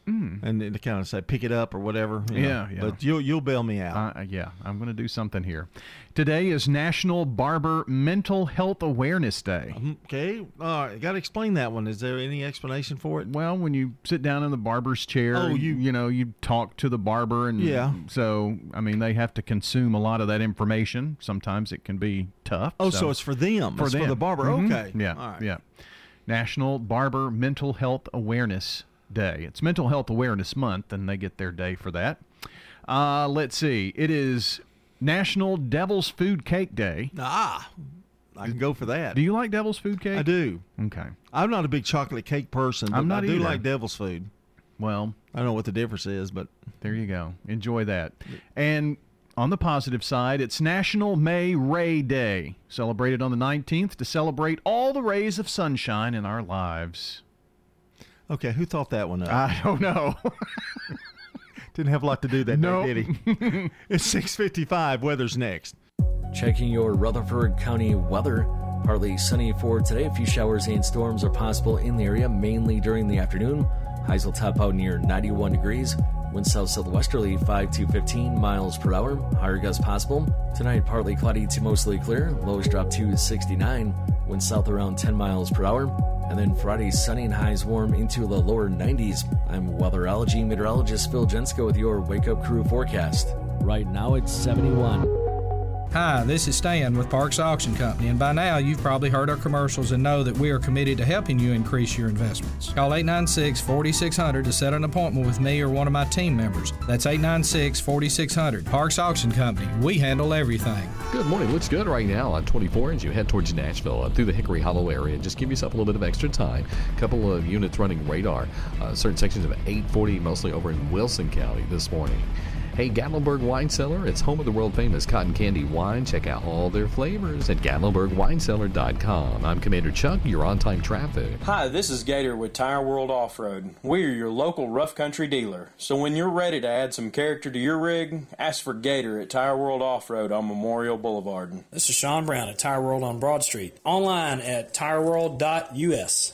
And to kind of say, pick it up or whatever. you know. Yeah, yeah. But you'll you'll bail me out. Uh, yeah, I'm going to do something here. Today is National Barber Mental Health Awareness Day. Okay, uh, got to explain that one. Is there any explanation for it? Well, when you sit down in the barber's chair, Oh, you you- know you talk to the barber, and Yeah. So I mean, they have to consume a lot of that information. Sometimes it can be tough. Oh, so it's for them. It's for the barber. Mhm. Okay. Yeah. All right. Yeah. National Barber Mental Health Awareness Day. It's Mental Health Awareness Month, and they get their day for that. Uh, let's see. It is National Devil's Food Cake Day. Ah, I can go for that. Do you like devil's food cake? I do. Okay. I'm not a big chocolate cake person, but I'm not I do either. like devil's food. Well, I don't know what the difference is, but there you go. Enjoy that. And on the positive side, it's National May Ray Day, celebrated on the 19th to celebrate all the rays of sunshine in our lives. Okay, who thought that one up? I don't know. Didn't have a lot to do that Nope. day, did he? it's 6:55. Weather's next. Checking your Rutherford County weather. Partly sunny for today. A few showers and storms are possible in the area, mainly during the afternoon. Highs will top out near 91 degrees. Wind south southwesterly 5 to 15 miles per hour. Higher gusts possible. Tonight, partly cloudy to mostly clear. Lows drop to 69. Wind south around 10 miles per hour. And then Friday, sunny and highs warm into the lower 90s. I'm weatherology meteorologist Phil Jensko with your Wake Up Crew forecast. Right now, it's 71. Hi, this is Stan with Parks Auction Company, and by now you've probably heard our commercials and know that we are committed to helping you increase your investments. Call 896 4600 to set an appointment with me or one of my team members. That's 896 4600. Parks Auction Company, we handle everything. Good morning. Looks good right now on 24 as you head towards Nashville uh, through the Hickory Hollow area. Just give yourself a little bit of extra time. A couple of units running radar. Uh, certain sections of 840, mostly over in Wilson County this morning. Hey, Gatlinburg Wine Cellar, it's home of the world famous cotton candy wine. Check out all their flavors at GatlinburgWineCellar.com. I'm Commander Chuck, you're on time traffic. Hi, this is Gator with Tire World Off Road. We are your local rough country dealer. So when you're ready to add some character to your rig, ask for Gator at Tire World Off Road on Memorial Boulevard. This is Sean Brown at Tire World on Broad Street. Online at tireworld.us.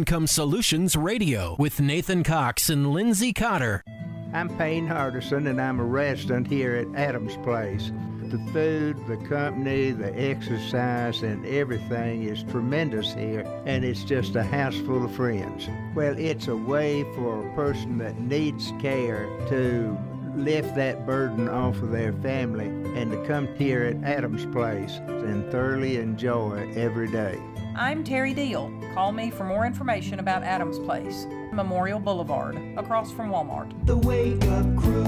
Solutions Radio with Nathan Cox and Lindsay Cotter. I'm Payne Hardison, and I'm a resident here at Adams Place. The food, the company, the exercise, and everything is tremendous here, and it's just a house full of friends. Well, it's a way for a person that needs care to lift that burden off of their family and to come here at Adams Place and thoroughly enjoy every day. I'm Terry Deal. Call me for more information about Adams Place, Memorial Boulevard, across from Walmart. The Wake Up Crew,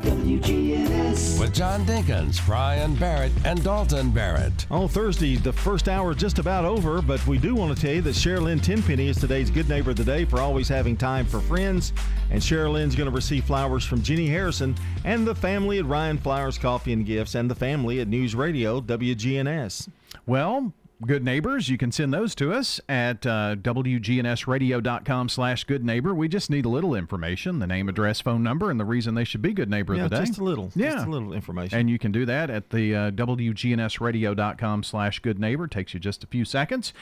WGNS. With John Dinkins, Brian Barrett, and Dalton Barrett. On Thursday, the first hour just about over, but we do want to tell you that Sherilyn Tenpenny is today's Good Neighbor of the Day for always having time for friends. And Sherilyn's going to receive flowers from Jenny Harrison and the family at Ryan Flowers Coffee and Gifts and the family at News Radio WGNS. Well, good neighbors you can send those to us at uh, wgnsradio.com slash good neighbor we just need a little information the name address phone number and the reason they should be good neighbor Yeah, of the day just a little. yeah Just a little information. and you can do that at the uh, wgnsradio.com slash good neighbor takes you just a few seconds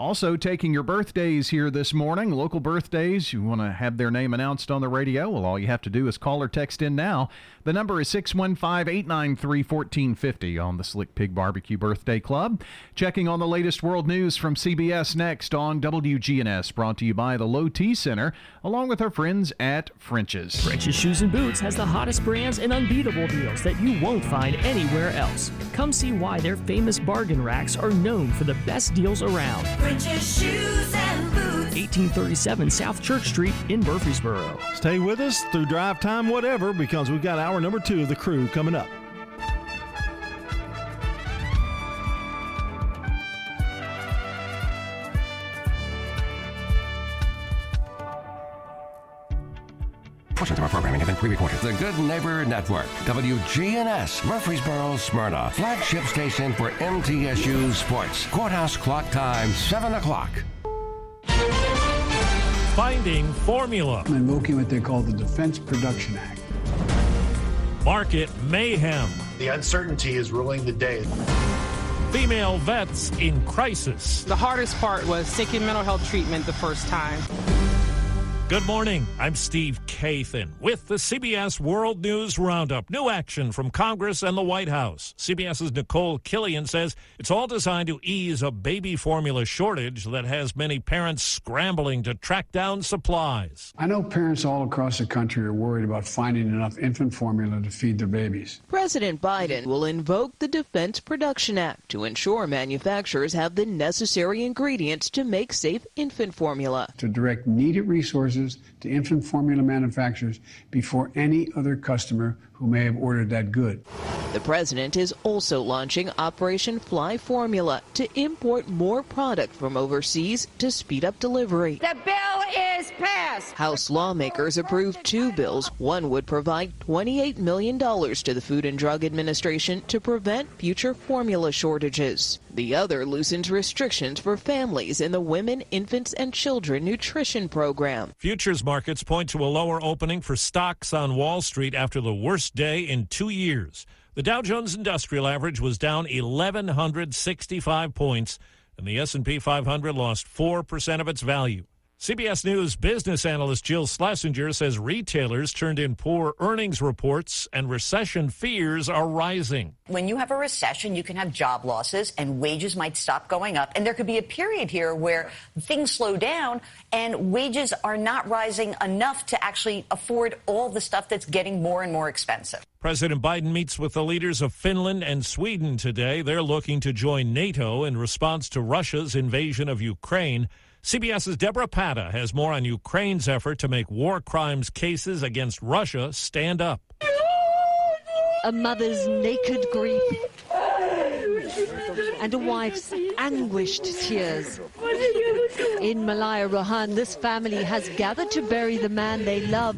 also taking your birthdays here this morning local birthdays you want to have their name announced on the radio well all you have to do is call or text in now the number is 615-893-1450 on the slick pig barbecue birthday club checking on the latest world news from cbs next on wgns brought to you by the low t center along with our friends at french's French's Shoes and Boots has the hottest brands and unbeatable deals that you won't find anywhere else. Come see why their famous bargain racks are known for the best deals around. French's Shoes and Boots. 1837 South Church Street in Murfreesboro. Stay with us through drive time, whatever, because we've got hour number two of the crew coming up. Portions of our programming have been pre-recorded. The Good Neighbor Network, WGNS, Murfreesboro, Smyrna, flagship station for MTSU Sports. Courthouse clock time, 7 o'clock. Finding formula. I'm invoking what they call the Defense Production Act. Market mayhem. The uncertainty is ruling the day. Female vets in crisis. The hardest part was seeking mental health treatment the first time. Good morning. I'm Steve Kathan with the CBS World News Roundup. New action from Congress and the White House. CBS's Nicole Killion says it's all designed to ease a baby formula shortage that has many parents scrambling to track down supplies. I know parents all across the country are worried about finding enough infant formula to feed their babies. President Biden will invoke the Defense Production Act to ensure manufacturers have the necessary ingredients to make safe infant formula. To direct needed resources to infant formula manufacturers before any other customer who may have ordered that good. The president is also launching Operation Fly Formula to import more product from overseas to speed up delivery. The bill is passed. House lawmakers approved two bills. One would provide $28 million to the Food and Drug Administration to prevent future formula shortages. The other loosens restrictions for families in the Women, Infants, and Children Nutrition Program. Futures markets point to a lower opening for stocks on Wall Street after the worst day in two years. The Dow Jones Industrial Average was down 1165 points and the S&P 500 lost 4% of its value. CBS News business analyst Jill Schlesinger says retailers turned in poor earnings reports and recession fears are rising. When you have a recession, you can have job losses and wages might stop going up. And there could be a period here where things slow down and wages are not rising enough to actually afford all the stuff that's getting more and more expensive. President Biden meets with the leaders of Finland and Sweden today. They're looking to join NATO in response to Russia's invasion of Ukraine. CBS's Debora Patta has more on Ukraine's effort to make war crimes cases against Russia stand up. A mother's naked grief and a wife's anguished tears. In Malaya Rohan, this family has gathered to bury the man they love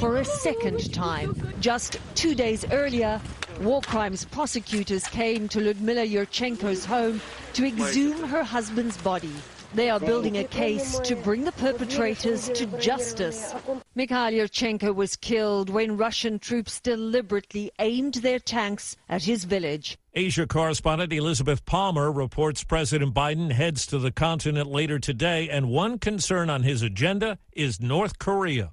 for a second time. Just two days earlier, war crimes prosecutors came to Ludmila Yurchenko's home to exhume her husband's body. They are building a case to bring the perpetrators to justice. Mikhail Yurchenko was killed when Russian troops deliberately aimed their tanks at his village. Asia correspondent Elizabeth Palmer reports President Biden heads to the continent later today, and one concern on his agenda is North Korea.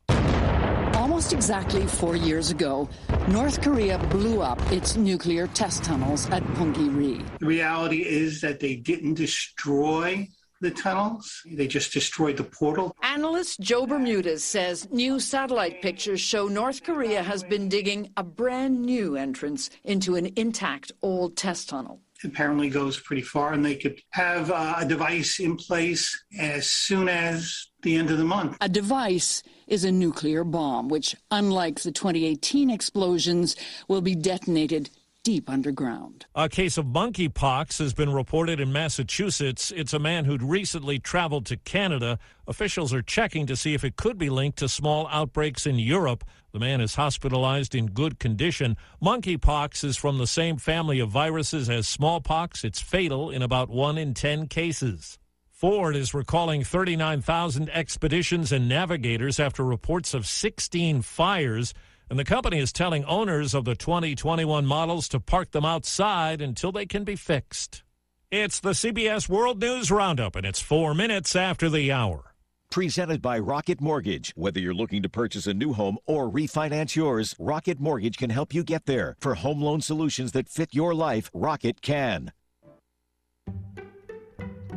Almost exactly four years ago, North Korea blew up its nuclear test tunnels at Punggye-ri. The reality is that they didn't destroy the tunnels. They just destroyed the portal. Analyst Joe Bermudez says new satellite pictures show North Korea has been digging a brand new entrance into an intact old test tunnel. Apparently goes pretty far, and they could have uh, a device in place as soon as the end of the month. A device is a nuclear bomb, which, unlike the 2018 explosions, will be detonated deep underground. A case of monkeypox has been reported in Massachusetts. It's a man who'd recently traveled to Canada. Officials are checking to see if it could be linked to small outbreaks in Europe. The man is hospitalized in good condition. Monkeypox is from the same family of viruses as smallpox. It's fatal in about 1 in 10 cases. Ford is recalling 39,000 expeditions and navigators after reports of 16 fires. And the company is telling owners of the 2021 models to park them outside until they can be fixed. It's the CBS World News Roundup, and it's four minutes after the hour. Presented by Rocket Mortgage. Whether you're looking to purchase a new home or refinance yours, Rocket Mortgage can help you get there. For home loan solutions that fit your life, Rocket can.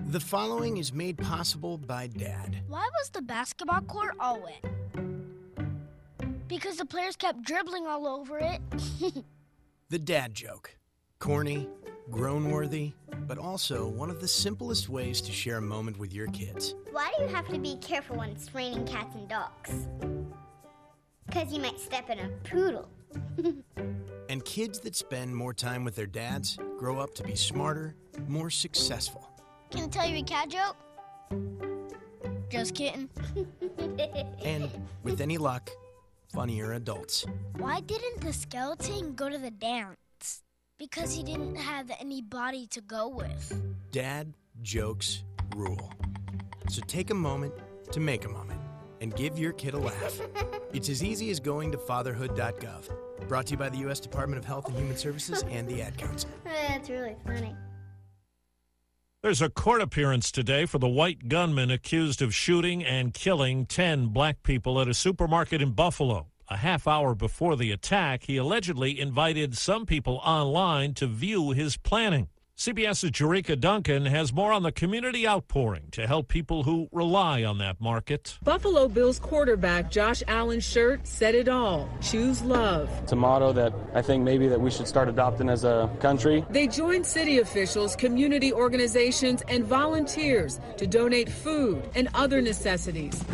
The following is made possible by Dad. Why was the basketball court all wet? Because the players kept dribbling all over it. the dad joke. Corny, grown worthy, but also one of the simplest ways to share a moment with your kids. Why do you have to be careful when it's raining cats and dogs? Because you might step in a poodle. and kids that spend more time with their dads grow up to be smarter, more successful. Can I tell you a cat joke? Just kidding. and with any luck, funnier adults. Why didn't the skeleton go to the dance? Because he didn't have any body to go with. Dad jokes rule. So take a moment to make a moment and give your kid a laugh. it's as easy as going to fatherhood.gov. Brought to you by the U.S. Department of Health and Human Services and the Ad Council. That's really funny. There's a court appearance today for the white gunman accused of shooting and killing 10 black people at a supermarket in Buffalo. A half hour before the attack, he allegedly invited some people online to view his planning. CBS's Jericka Duncan has more on the community outpouring to help people who rely on that market. Buffalo Bills quarterback Josh Allen's shirt said it all. Choose love. It's a motto that I think maybe that we should start adopting as a country. They joined city officials, community organizations, and volunteers to donate food and other necessities,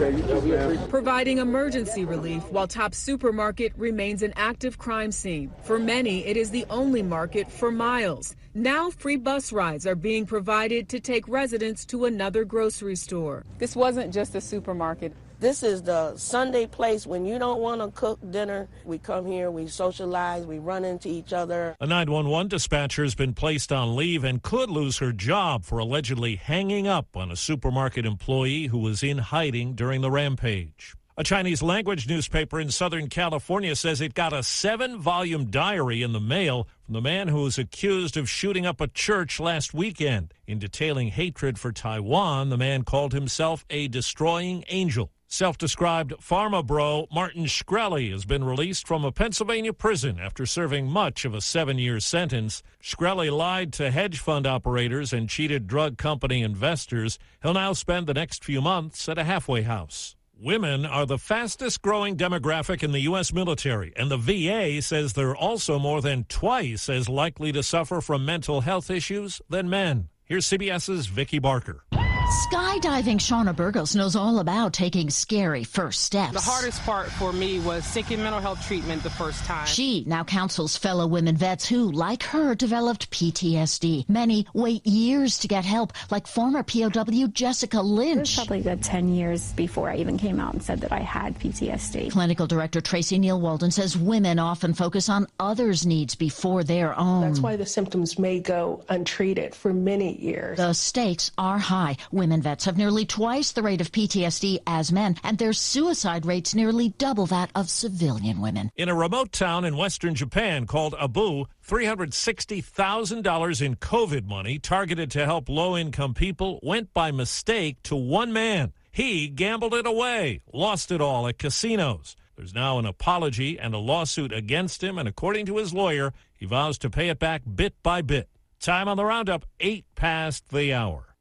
providing emergency relief while Top Supermarket remains an active crime scene. For many, it is the only market for miles. Now, free bus rides are being provided to take residents to another grocery store. This wasn't just a supermarket. This is the Sunday place when you don't want to cook dinner. We come here, we socialize, we run into each other. A 911 dispatcher has been placed on leave and could lose her job for allegedly hanging up on a supermarket employee who was in hiding during the rampage. A Chinese language newspaper in Southern California says it got a seven volume diary in the mail from the man who was accused of shooting up a church last weekend. In detailing hatred for Taiwan, the man called himself a destroying angel. Self described pharma bro Martin Shkreli has been released from a Pennsylvania prison after serving much of a seven year sentence. Shkreli lied to hedge fund operators and cheated drug company investors. He'll now spend the next few months at a halfway house. Women are the fastest growing demographic in the U.S. military, and the VA says they're also more than twice as likely to suffer from mental health issues than men. Here's CBS's Vicki Barker. Skydiving Shauna Burgos knows all about taking scary first steps. The hardest part for me was seeking mental health treatment the first time. She now counsels fellow women vets who, like her, developed PTSD. Many wait years to get help, like former POW Jessica Lynch. It was probably a good 10 years before I even came out and said that I had PTSD. Clinical director Tracy Neal Walden says women often focus on others' needs before their own. That's why the symptoms may go untreated for many years. The stakes are high. Women vets have nearly twice the rate of PTSD as men, and their suicide rates nearly double that of civilian women. In a remote town in western Japan called Abu, $360,000 in COVID money targeted to help low income people went by mistake to one man. He gambled it away, lost it all at casinos. There's now an apology and a lawsuit against him, and according to his lawyer, he vows to pay it back bit by bit. Time on the roundup, eight past the hour.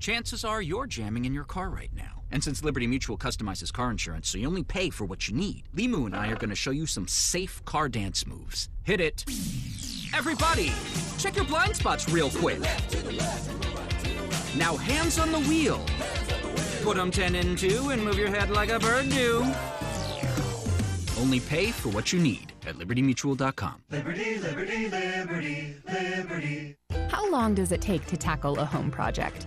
Chances are you're jamming in your car right now. And since Liberty Mutual customizes car insurance so you only pay for what you need, Limu and I are going to show you some safe car dance moves. Hit it. Everybody, check your blind spots real quick. Now hands on the wheel. Put them 10 in 2 and move your head like a bird do. Only pay for what you need at libertymutual.com. Liberty, liberty, liberty, liberty. How long does it take to tackle a home project?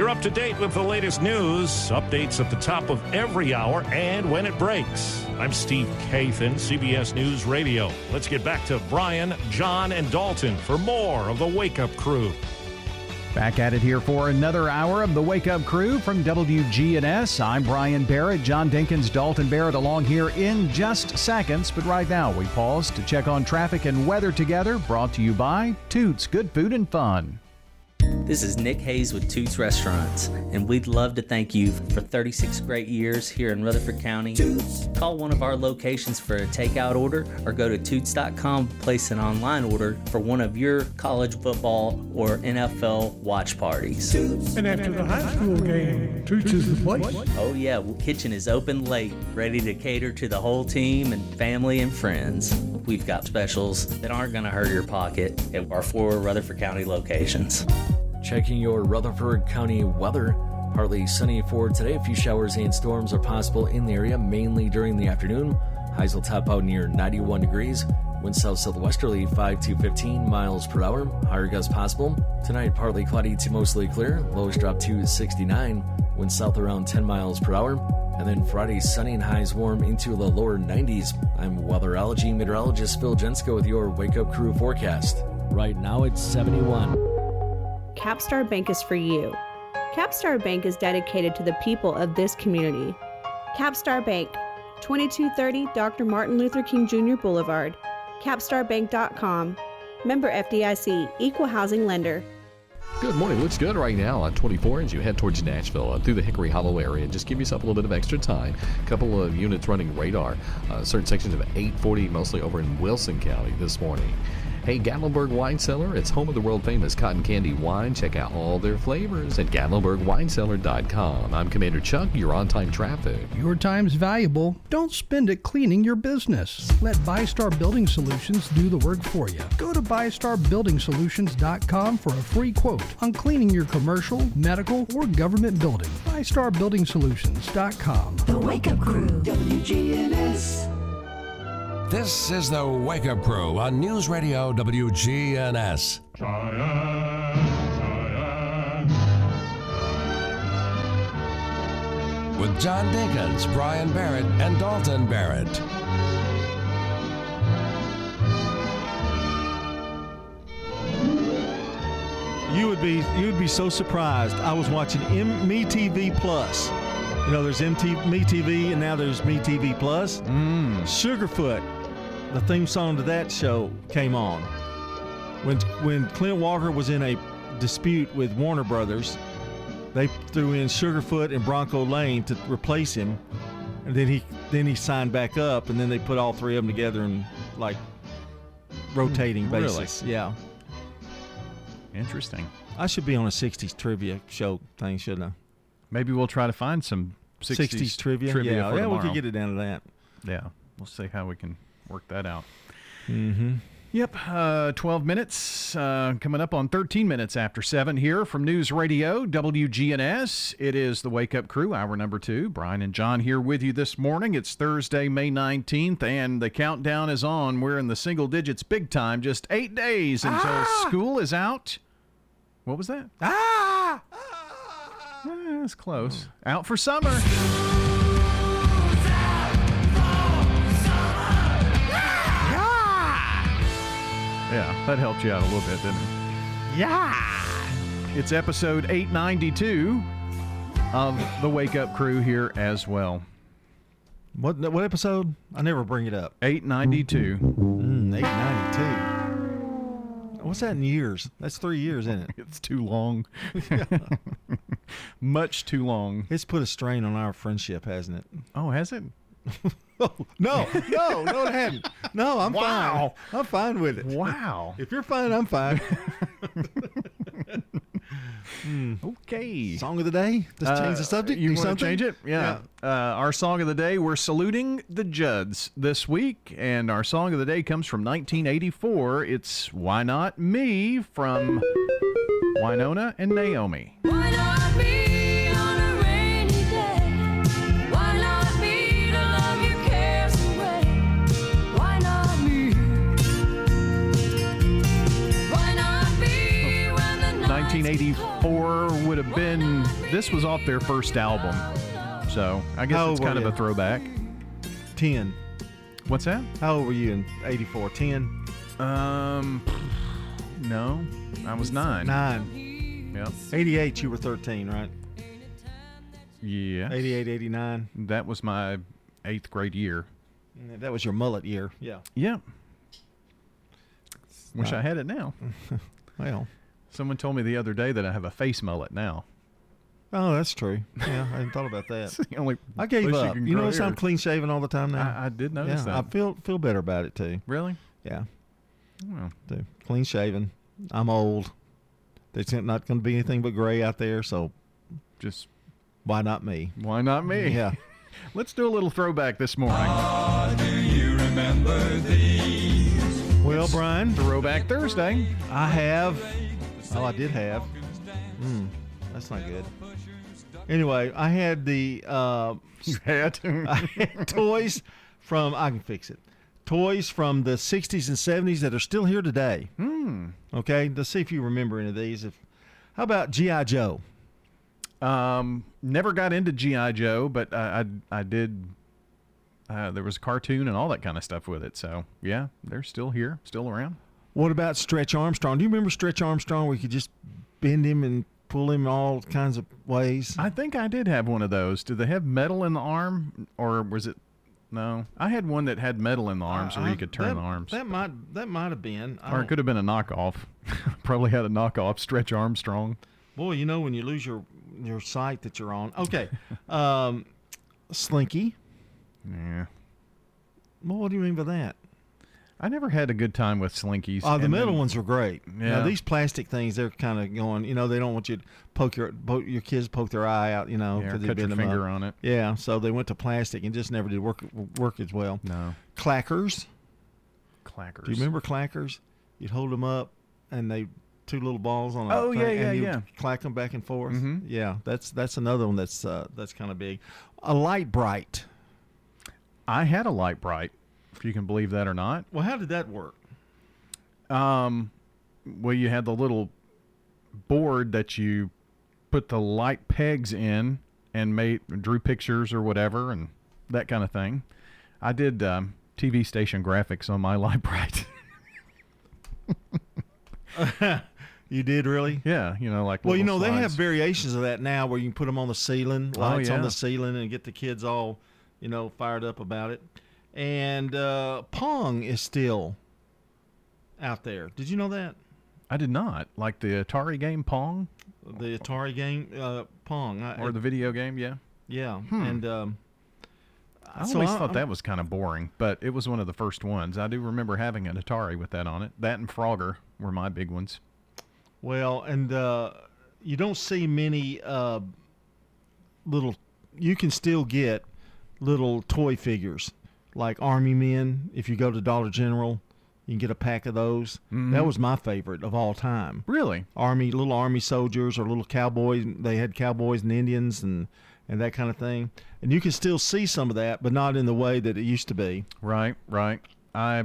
You're up to date with the latest news, updates at the top of every hour, and when it breaks. I'm Steve Kathan, CBS News Radio. Let's get back to Brian, John, and Dalton for more of the Wake Up Crew. Back at it here for another hour of the Wake Up Crew from WGNS. I'm Brian Barrett, John Dinkins, Dalton Barrett along here in just seconds. But right now, we pause to check on traffic and weather together. Brought to you by Toots Good Food and Fun. This is Nick Hayes with Toots Restaurants, and we'd love to thank you for 36 great years here in Rutherford County. Toots. Call one of our locations for a takeout order or go to toots.com place an online order for one of your college football or NFL watch parties. Toots. And after the high school game, Toots is the place. Oh, yeah, well, kitchen is open late, ready to cater to the whole team and family and friends. We've got specials that aren't going to hurt your pocket at our four Rutherford County locations. Checking your Rutherford County weather. Partly sunny for today. A few showers and storms are possible in the area, mainly during the afternoon. Highs will top out near 91 degrees. Wind south southwesterly 5 to 15 miles per hour. Higher gusts possible. Tonight, partly cloudy to mostly clear. Lows drop to 69. Wind south around 10 miles per hour. And then Friday, sunny and highs warm into the lower 90s. I'm weatherology meteorologist Phil Jensko with your Wake Up Crew forecast. Right now, it's 71. Capstar Bank is for you. Capstar Bank is dedicated to the people of this community. Capstar Bank, 2230 Dr. Martin Luther King Jr. Boulevard, capstarbank.com. Member FDIC, equal housing lender. Good morning. Looks good right now on 24 as you head towards Nashville uh, through the Hickory Hollow area. Just give yourself a little bit of extra time. A couple of units running radar. Uh, certain sections of 840, mostly over in Wilson County this morning. Hey, Gatlinburg Wine Cellar, it's home of the world famous cotton candy wine. Check out all their flavors at GatlinburgWineCellar.com. I'm Commander Chuck, you're on time traffic. Your time's valuable. Don't spend it cleaning your business. Let ByStar Building Solutions do the work for you. Go to ByStarBuildingSolutions.com for a free quote on cleaning your commercial, medical, or government building. ByStarBuildingSolutions.com. The Wake Up Crew, WGNS. This is the Wake Up Crew on News Radio WGNS. With John Dinkins, Brian Barrett, and Dalton Barrett. You would be you would be so surprised. I was watching M- MeTV Plus. You know, there's MT- MeTV and now there's MeTV Plus. Mm. Sugarfoot, the theme song to that show came on. When when Clint Walker was in a dispute with Warner Brothers, they threw in Sugarfoot and Bronco Layne to replace him, and then he then he signed back up, and then they put all three of them together in like rotating Really? basis. Yeah. Interesting. I should be on a 60s trivia show thing, shouldn't I? Maybe we'll try to find some 60s, 60s trivia? trivia Yeah, yeah, we could get it down to that. Yeah, we'll see how we can work that out. Mm-hmm. Yep, uh, 12 minutes uh, coming up on 13 minutes after 7 here from News Radio WGNS. It is the Wake Up Crew, hour number two. Brian and John here with you this morning. It's Thursday, May 19th, and the countdown is on. We're in the single digits big time. Just eight days until school is out. What was that? Ah! Eh, That's close. Out for summer. Yeah, that helped you out a little bit, didn't it? Yeah. It's episode 892 of the Wake Up Crew here as well. What what episode? I never bring it up. 892. Mm, 892. What's that in years? That's three years, isn't it? It's too long. Much too long. It's put a strain on our friendship, hasn't it? Oh, has it? Oh, no, no, no, it hadn't. No, I'm Wow. fine. I'm fine with it. Wow. If you're fine, I'm fine. Hmm. Okay. Song of the day? Let's change the subject. Uh, You want to change it? Yeah. Uh, our song of the day, we're saluting the Judds this week. And our song of the day comes from 1984. It's Why Not Me from Winona and Naomi. Why not me 1984 would have been, this was off their first album. So I guess How it's old kind of a you? throwback. 10. What's that? How old were you in 84? 10? Um, no, I was nine. 9. Yep. 88, you were 13, right? Yeah. 88, 89. That was my eighth grade year. That was your mullet year. Yeah. Yeah. Wish I had it now. Well. Someone told me the other day that I have a face mullet now. Oh, that's true. Yeah, I hadn't thought about that. It's the only I gave you up. can You, grow notice I'm clean shaven all the time now. I, I did notice yeah, that. I feel feel better about it too. really? Yeah, Well, do. clean shaven. I'm old. There's not going to be anything but gray out there, so just why not me? why not me? Yeah. Let's do a little throwback this morning. Well, Brian, Throwback Thursday. I have. Oh, I did have. Hmm, that's not good. Anyway, I had the uh, You had? I had toys from I can fix it. toys from the 60s and 70s that are still here today. Hmm. Okay, let's see if you remember any of these. If how about GI Joe? Um, never got into GI Joe, but I I, I did. Uh, there was a cartoon and all that kind of stuff with it. So yeah, they're still here, still around. What about Stretch Armstrong? Do you remember Stretch Armstrong where you could just bend him and pull him all kinds of ways? I think I did have one of those. Did they have metal in the arm, or was it? No, I had one that had metal in the uh, arms where uh, you could turn that, the arms. That might that might have been. I or it um, could have been a knockoff. Probably had a knockoff Stretch Armstrong. Boy, you know when you lose your your site that you're on. Okay, um, Slinky. Yeah. Well, what do you mean by that? I never had a good time with Slinkies. Oh, the and metal then- ones are great. Yeah. Now these plastic things, they're kind of going. You know, they don't want you to poke your poke, your kids poke their eye out. You know, Yeah, or 'cause they cut your finger up. on it. Yeah, so they went to plastic and just never did work work as well. No. Clackers. Clackers. Do you remember clackers? You'd hold them up, and they two little balls on. A Oh, thing, yeah, and yeah, you'd yeah. Clack them back and forth. Mhm. Yeah, that's that's another one that's uh, that's kind of big. A light bright. I had a Lite-Brite, if you can believe that or not. Well, how did that work? Um, well, you had the little board that you put the light pegs in and made drew pictures or whatever and that kind of thing. I did um, TV station graphics on my Lite-Brite. You did really? yeah, you know, like Well, you know little they have variations of that now, where you can put them on the ceiling, lights on yeah. the ceiling, and get the kids all, you know, fired up about it. And uh, Pong is still out there. Did you know that? I did not like the Atari game Pong The Atari game uh, Pong, I, or the video game. Yeah, yeah, Hmm. and um, I so always I- thought I'm- that was kind of boring, but it was one of the first ones. I do remember having an Atari with that on it. That and Frogger were my big ones. Well, and uh, you don't see many uh, little. You can still get little toy figures like Army Men. If you go to Dollar General, you can get a pack of those. Mhm. That was my favorite of all time. Really? Army, little Army soldiers or little cowboys. They had cowboys and Indians and and that kind of thing. And you can still see some of that, but not in the way that it used to be. Right, right. I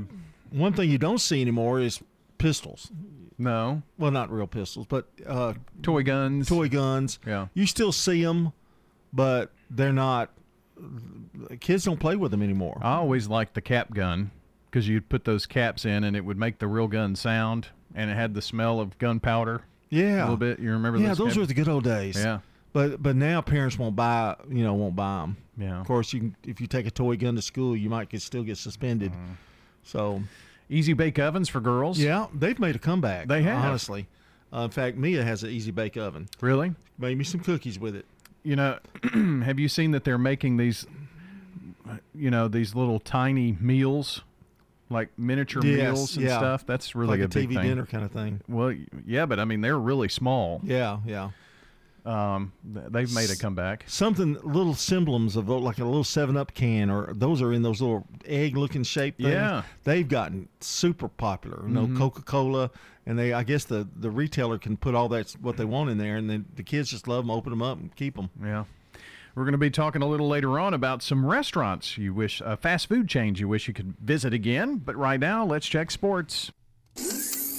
one thing you don't see anymore is pistols. No. Well, not real pistols, but uh, toy guns. Toy guns. Yeah. You still see them, but they're not. Kids don't play with them anymore. I always liked the cap gun because you'd put those caps in and it would make the real gun sound, and it had the smell of gunpowder. Yeah, a little bit. You remember? Yeah, those, were the good old days. Yeah. But but now parents won't buy you know won't buy them. Yeah. Of course, you can, if you take a toy gun to school, you might get, still get suspended. Mm-hmm. So easy bake ovens for girls. Yeah, they've made a comeback. They have. honestly. Uh, in fact, Mia has an easy bake oven. Really? Made me some cookies with it. You know, have you seen that they're making these? You know, these little tiny meals, like miniature Yes, meals and yeah. stuff. That's really Like a a big TV thing. dinner kind of thing. Well, yeah, but I mean they're really small. Yeah, yeah. Um, they've made a comeback. Something little emblems of like a little Seven Up can, or those are in those little egg-looking shape things. Yeah. they've gotten super popular. You know, Mhm. Coca Cola, and they. I guess the the retailer can put all that what they want in there, and then the kids just love them, open them up, and keep them. Yeah. We're going to be talking a little later on about some restaurants you wish, uh, fast food chains you wish you could visit again. But right now, let's check sports.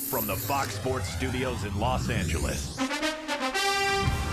From the Fox Sports Studios in Los Angeles,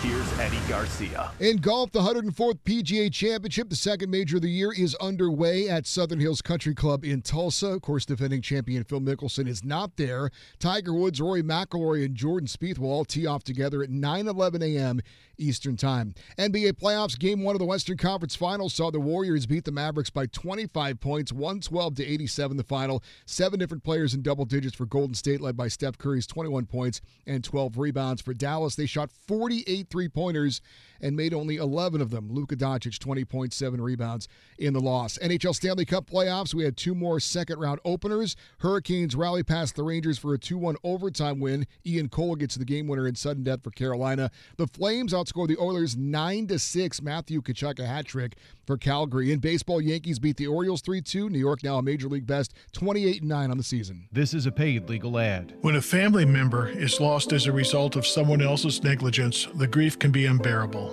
here's Eddie Garcia. In golf, the 104th PGA Championship, the second major of the year, is underway at Southern Hills Country Club in Tulsa. Of course, defending champion Phil Mickelson is not there. Tiger Woods, Rory McIlroy, and Jordan Spieth will all tee off together at 9:11 a.m. Eastern Time. NBA playoffs, Game One of the Western Conference Finals saw the Warriors beat the Mavericks by 25 points, 112 to 87. The final. Seven different players in double digits for Golden State, led by Steph Curry's 21 points and 12 rebounds. For Dallas, they shot 48 three pointers and made only 11 of them. Luka Doncic, 20.7 rebounds in the loss. NHL Stanley Cup playoffs, we had two more second round openers. Hurricanes rally past the Rangers for a 2 1 overtime win. Ian Cole gets the game winner in sudden death for Carolina. The Flames outscore the Oilers 9 to 6. Matthew Tkachuk a hat trick for Calgary. In baseball, Yankees beat the Orioles 3 2. New York now a major league best 28 9 on the season. This is a paid legal ad. When a family member is lost as a result of someone else's negligence, the grief can be unbearable.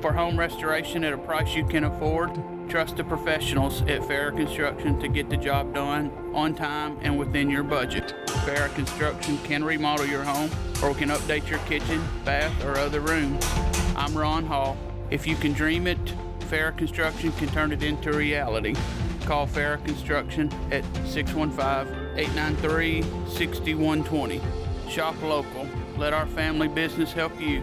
For home restoration at a price you can afford, trust the professionals at Farrah Construction to get the job done on time and within your budget. Farrah Construction can remodel your home or can update your kitchen, bath, or other room. I'm Ron Hall. If you can dream it, Farrah Construction can turn it into reality. Call Farrah Construction at 615-893-6120. Shop local. Let our family business help you.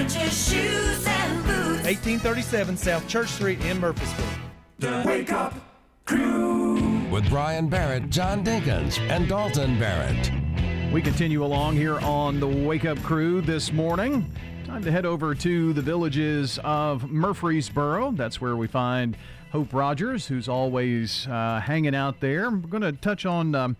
French's Shoes and Boots. 1837 South Church Street in Murfreesboro. The Wake Up Crew. With Brian Barrett, John Dinkins, and Dalton Barrett. We continue along here on the Wake Up Crew this morning. Time to head over to the villages of Murfreesboro. That's where we find Hope Rogers, who's always uh, hanging out there. We're going to touch on um,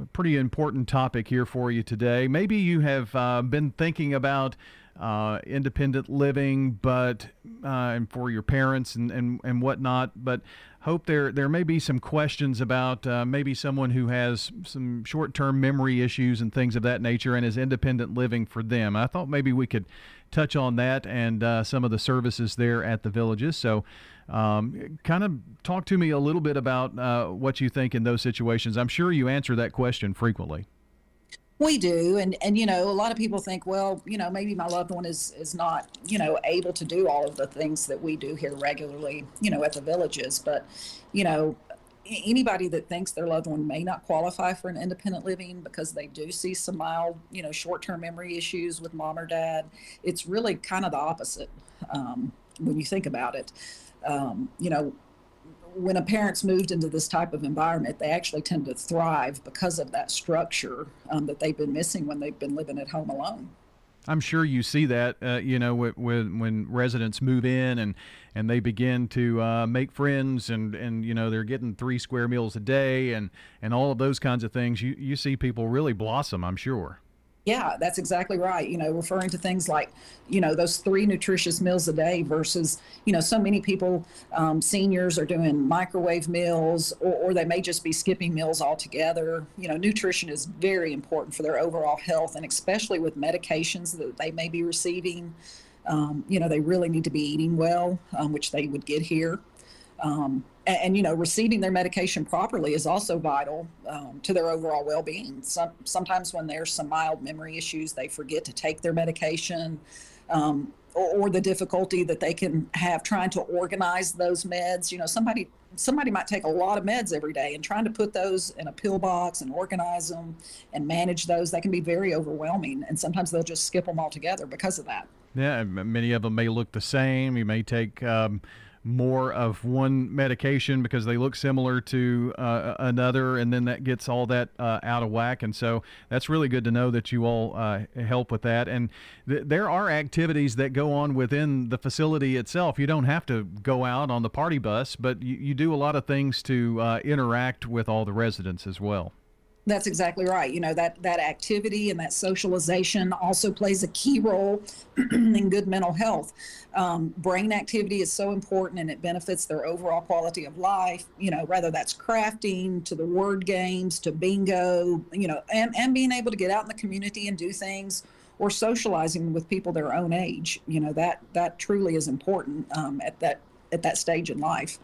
a pretty important topic here for you today. Maybe you have uh, been thinking about uh, independent living, but uh, and for your parents and, and, and whatnot. But hope there there may be some questions about uh, maybe someone who has some short term memory issues and things of that nature and is independent living for them. I thought maybe we could touch on that and uh, some of the services there at the villages. So. Um, kind of talk to me a little bit about uh, what you think in those situations. I'm sure you answer that question frequently. We do, and and you know, a lot of people think, well, you know, maybe my loved one is is not, you know, able to do all of the things that we do here regularly, you know, at the villages. But, you know, anybody that thinks their loved one may not qualify for an independent living because they do see some mild, you know, short-term memory issues with mom or dad, it's really kind of the opposite um, when you think about it. Um, you know, when a parent's moved into this type of environment, they actually tend to thrive because of that structure um, that they've been missing when they've been living at home alone. I'm sure you see that, uh, you know, when, when when residents move in and and they begin to uh, make friends and and you know they're getting three square meals a day and and all of those kinds of things. You you see people really blossom. I'm sure. Yeah, that's exactly right. You know, referring to things like, you know, those three nutritious meals a day versus, you know, so many people, um, seniors are doing microwave meals or, or they may just be skipping meals altogether. You know, nutrition is very important for their overall health and especially with medications that they may be receiving. Um, you know, they really need to be eating well, um, which they would get here. Um, and, and, you know, receiving their medication properly is also vital um, to their overall well being. Some, sometimes, when there's some mild memory issues, they forget to take their medication. Um, or, or the difficulty that they can have trying to organize those meds. You know, somebody somebody might take a lot of meds every day, and trying to put those in a pill box and organize them and manage those, that can be very overwhelming. And sometimes they'll just skip them altogether because of that. Yeah, many of them may look the same. You may take um, more of one medication because they look similar to uh, another, and then that gets all that uh, out of whack. And so that's really good to know that you all uh, help with that. And th- there are activities that go on within the facility itself. You don't have to go out on the party bus, but you, you do a lot of things to uh, interact with all the residents as well. That's exactly right. You know that that activity and that socialization also plays a key role in good mental health. Um, brain activity is so important, and it benefits their overall quality of life. You know, whether that's crafting to the word games to bingo. You know, and and being able to get out in the community and do things, or socializing with people their own age. You know that that truly is important um, at that at that stage in life.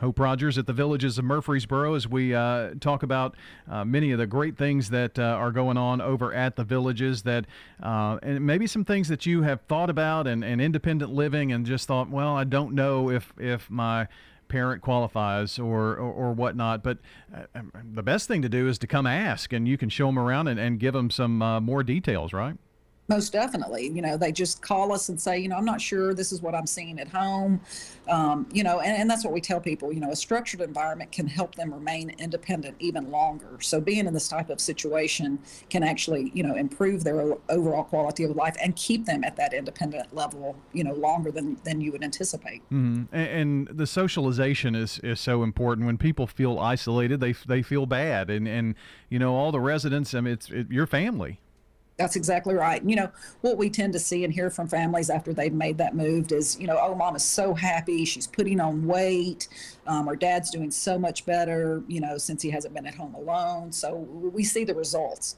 Hope Rogers at the Villages of Murfreesboro as we uh, talk about uh, many of the great things that uh, are going on over at the Villages that, uh, and maybe some things that you have thought about and, and independent living and just thought, well, I don't know if, if my parent qualifies or, or, or whatnot. But uh, the best thing to do is to come ask and you can show them around and, and give them some uh, more details, right? Most definitely. You know, they just call us and say, you know, I'm not sure this is what I'm seeing at home. Um, you know, and, and that's what we tell people, you know, a structured environment can help them remain independent even longer. So being in this type of situation can actually, you know, improve their overall quality of life and keep them at that independent level, you know, longer than, than you would anticipate. hmm And, and the socialization is, is so important. When people feel isolated, they, they feel bad. And, and, you know, all the residents, I mean, it's it, your family. That's exactly right. You know, what we tend to see and hear from families after they've made that move is, you know, oh, mom is so happy. She's putting on weight. Um, or dad's doing so much better, you know, since he hasn't been at home alone. So we see the results.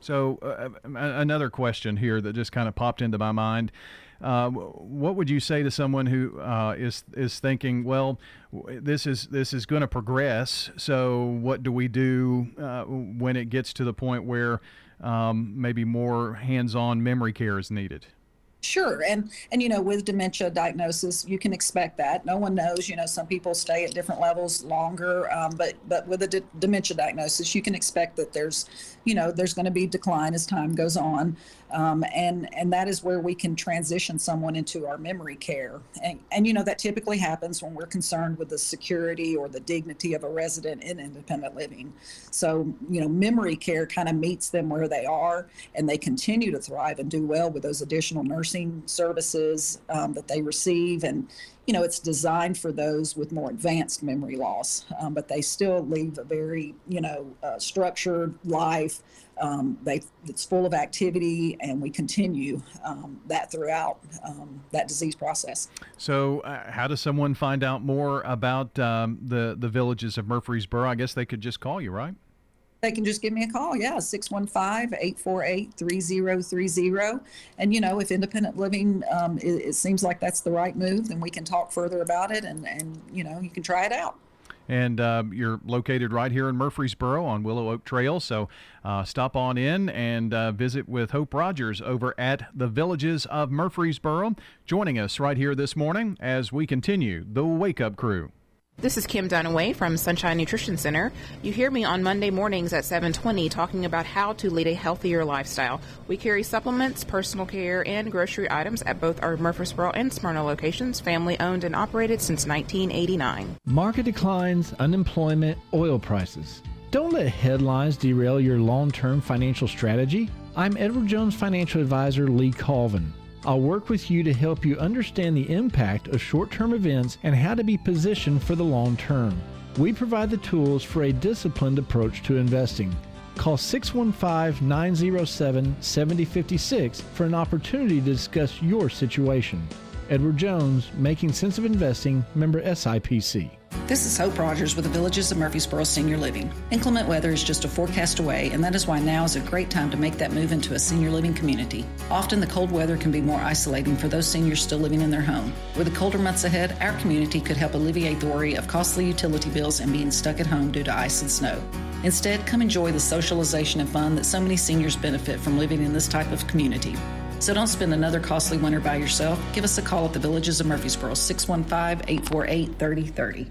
So, uh, another question here that just kind of popped into my mind. Uh, what would you say to someone who uh, is is thinking, well, this is this is going to progress. So, what do we do uh, when it gets to the point where um, maybe more hands-on memory care is needed? Sure, and and you know, with dementia diagnosis, you can expect that. No one knows. You know, some people stay at different levels longer, um, but but with a dementia diagnosis, you can expect that there's, you know, there's going to be decline as time goes on, um, and and that is where we can transition someone into our memory care. And and you know that typically happens when we're concerned with the security or the dignity of a resident in independent living. So you know, memory care kind of meets them where they are, and they continue to thrive and do well with those additional nursing services um, that they receive. And, you know, it's designed for those with more advanced memory loss, um, but they still leave a very, you know, uh, structured life. Um, they, it's full of activity, and we continue um, that throughout um, that disease process. So, uh, how does someone find out more about the the villages of Murfreesboro? I guess they could just call you, right? They can just give me a call. Yeah, 615-848-3030. And, you know, if independent living, um, it, it seems like that's the right move, then we can talk further about it and, and you know, you can try it out. And um, you're located right here in Murfreesboro on Willow Oak Trail. So uh, stop on in and uh, visit with Hope Rogers over at the Villages of Murfreesboro, joining us right here this morning as we continue the Wake Up Crew. This is Kim Dunaway from Sunshine Nutrition Center. You hear me on Monday mornings at 7:20 talking about how to lead a healthier lifestyle. We carry supplements, personal care, and grocery items at both our Murfreesboro and Smyrna locations, family owned and operated since 1989. Market declines, unemployment, oil prices. Don't let headlines derail your long term financial strategy. I'm Edward Jones financial advisor Lee Colvin. I'll work with you to help you understand the impact of short term events and how to be positioned for the long term. We provide the tools for a disciplined approach to investing. Call 615 907 7056 for an opportunity to discuss your situation. Edward Jones, Making Sense of Investing, member SIPC. This is Hope Rogers with the Villages of Murfreesboro Senior Living. Inclement weather is just a forecast away, and that is why now is a great time to make that move into a senior living community. Often the cold weather can be more isolating for those seniors still living in their home. With the colder months ahead, our community could help alleviate the worry of costly utility bills and being stuck at home due to ice and snow. Instead, come enjoy the socialization and fun that so many seniors benefit from living in this type of community. So don't spend another costly winter by yourself. Give us a call at the Villages of Murfreesboro, 615 848 3030.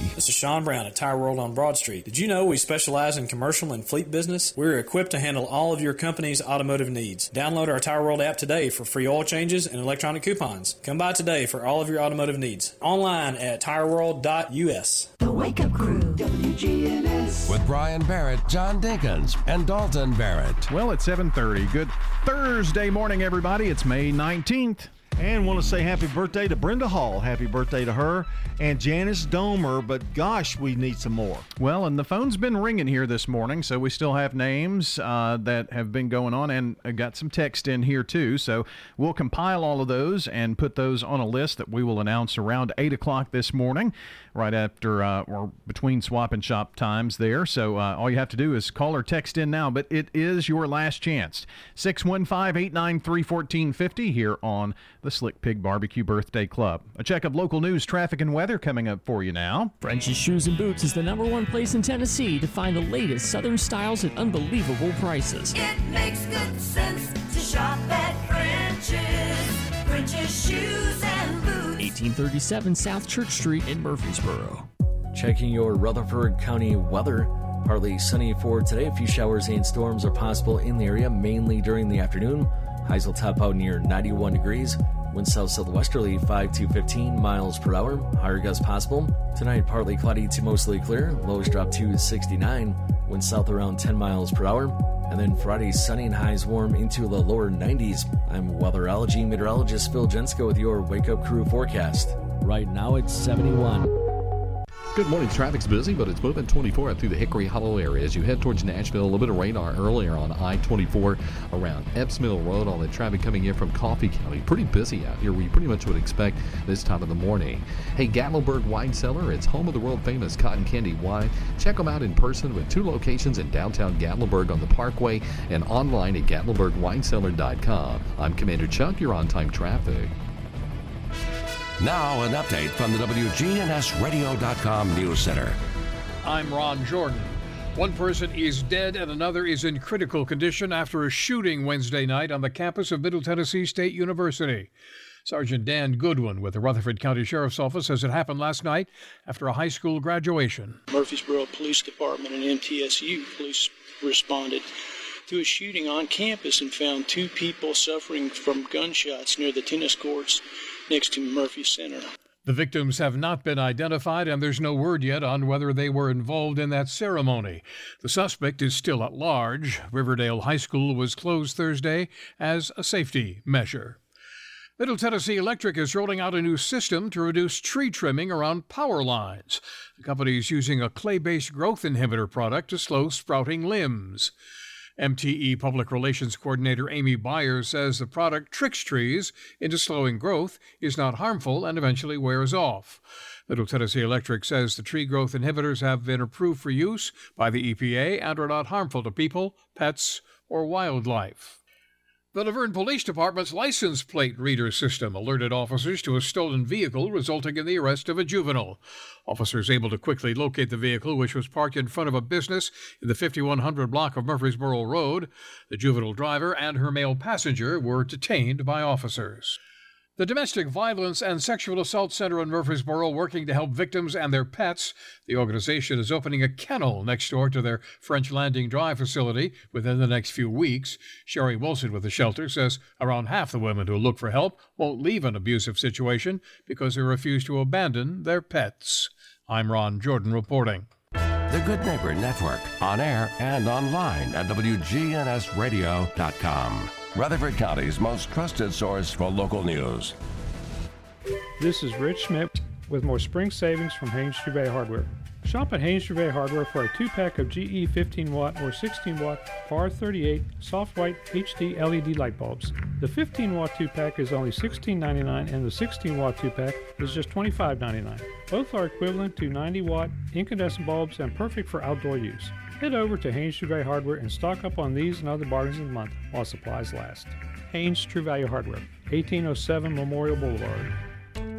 This is Sean Brown at Tire World on Broad Street. Did you know we specialize in commercial and fleet business? We're equipped to handle all of your company's automotive needs. Download our Tire World app today for free oil changes and electronic coupons. Come by today for all of your automotive needs. Online at tireworld.us. The Wake Up Crew, WGNS. With Brian Barrett, John Dinkins, and Dalton Barrett. Well, it's 7:30. Good Thursday morning, everybody. It's May 19th. And want to say happy birthday to Brenda Hall. Happy birthday to her and Janice Domer. But gosh, we need some more. Well, and the phone's been ringing here this morning, so we still have names uh, that have been going on, and got some text in here too. So we'll compile all of those and put those on a list that we will announce around eight o'clock this morning, right after uh, or between swap and shop times there. So uh, all you have to do is call or text in now, but it is your last chance. 615-893-1450 here on the Slick Pig Barbecue Birthday Club. A check of local news, traffic, and weather coming up for you now. French's Shoes and Boots is the number one place in Tennessee to find the latest Southern styles at unbelievable prices. It makes good sense to shop at French's. French's Shoes and Boots. 1837 South Church Street in Murfreesboro. Checking your Rutherford County weather. Partly sunny for today. A few showers and storms are possible in the area, mainly during the afternoon. Highs will top out near 91 degrees. Wind south southwesterly 5 to 15 miles per hour. Higher gusts possible. Tonight, partly cloudy to mostly clear. Lows drop to 69. Wind south around 10 miles per hour. And then Friday, sunny and highs warm into the lower 90s. I'm weatherology meteorologist Phil Jensko with your Wake Up Crew forecast. Right now, it's 71. Good morning. Traffic's busy, but it's moving 24 out through the Hickory Hollow area as you head towards Nashville. A little bit of radar earlier on I-24 around Epps Mill Road. All the traffic coming in from Coffee County. Pretty busy out here. We pretty much would expect this time of the morning. Hey, Gatlinburg Wine Cellar. It's home of the world famous cotton candy wine. Check them out in person with two locations in downtown Gatlinburg on the Parkway and online at GatlinburgWineCellar.com. I'm Commander Chuck. You're on time traffic. Now, an update from the WGNSradio.com News Center. I'm Ron Jordan. One person is dead and another is in critical condition after a shooting Wednesday night on the campus of Middle Tennessee State University. Sergeant Dan Goodwin with the Rutherford County Sheriff's Office says it happened last night after a high school graduation. Murfreesboro Police Department and MTSU police responded to a shooting on campus and found two people suffering from gunshots near the tennis courts next to Murphy Center. The victims have not been identified, and there's no word yet on whether they were involved in that ceremony. The suspect is still at large. Riverdale High School was closed Thursday as a safety measure. Middle Tennessee Electric is rolling out a new system to reduce tree trimming around power lines. The company is using a clay based growth inhibitor product to slow sprouting limbs. MTE Public Relations Coordinator Amy Byers says the product tricks trees into slowing growth, is not harmful, and eventually wears off. Middle Tennessee Electric says the tree growth inhibitors have been approved for use by the EPA and are not harmful to people, pets, or wildlife. The La Vergne Police Department's license plate reader system alerted officers to a stolen vehicle, resulting in the arrest of a juvenile. Officers able to quickly locate the vehicle, which was parked in front of a business in the 5100 block of Murfreesboro Road. The juvenile driver and her male passenger were detained by officers. The Domestic Violence and Sexual Assault Center in Murfreesboro working to help victims and their pets. The organization is opening a kennel next door to their French Landing Drive facility within the next few weeks. Sherry Wilson with the shelter says around half the women who look for help won't leave an abusive situation because they refuse to abandon their pets. I'm Ron Jordan reporting. The Good Neighbor Network, on air and online at WGNSradio.com. Rutherford County's most trusted source for local news. This is Rich Schmidt with more spring savings from Haynes True Value Hardware. Shop at Haynes True Value Hardware for a two pack of GE 15 watt or 16 watt PAR 38 soft white HD LED light bulbs. The 15 watt two pack is only $16.99 and the 16 watt two pack is just $25.99. Both are equivalent to 90 watt incandescent bulbs and perfect for outdoor use. Head over to Haynes True Value Hardware and stock up on these and other bargains of the month while supplies last. Haynes True Value Hardware, 1807 Memorial Boulevard.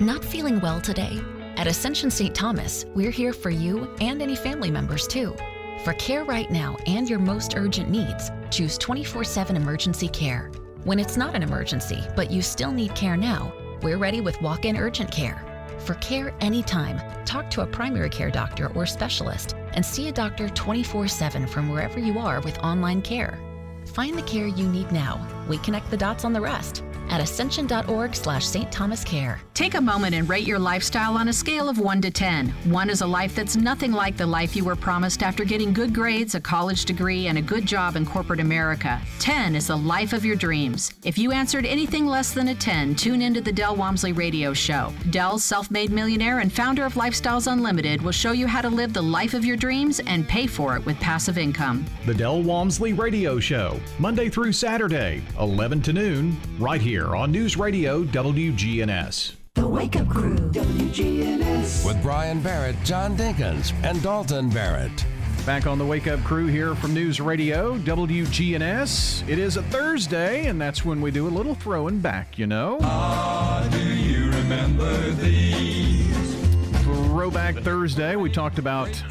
Not feeling well today? At Ascension St. Thomas, we're here for you and any family members too. For care right now and your most urgent needs, choose 24 7 emergency care. When it's not an emergency, but you still need care now, we're ready with walk in urgent care. For care anytime, talk to a primary care doctor or specialist and see a doctor 24 7 from wherever you are with online care. Find the care you need now. We connect the dots on the rest at ascension.org slash St. Thomas Care. Take a moment and rate your lifestyle on a scale of 1 to 10. 1 is a life that's nothing like the life you were promised after getting good grades, a college degree, and a good job in corporate America. 10 is the life of your dreams. If you answered anything less than a 10, tune into the Del Walmsley Radio Show. Del's self made millionaire and founder of Lifestyles Unlimited will show you how to live the life of your dreams and pay for it with passive income. The Del Walmsley Radio Show, Monday through Saturday, 11 to noon, right here on News Radio WGNS. The Wake Up Crew, WGNS. With Brian Barrett, John Dinkins, and Dalton Barrett. Back on the Wake Up Crew here from News Radio WGNS. It is a Thursday, and that's when we do a little throwing back, you know. Ah, do you remember these? Throwback Thursday. We talked about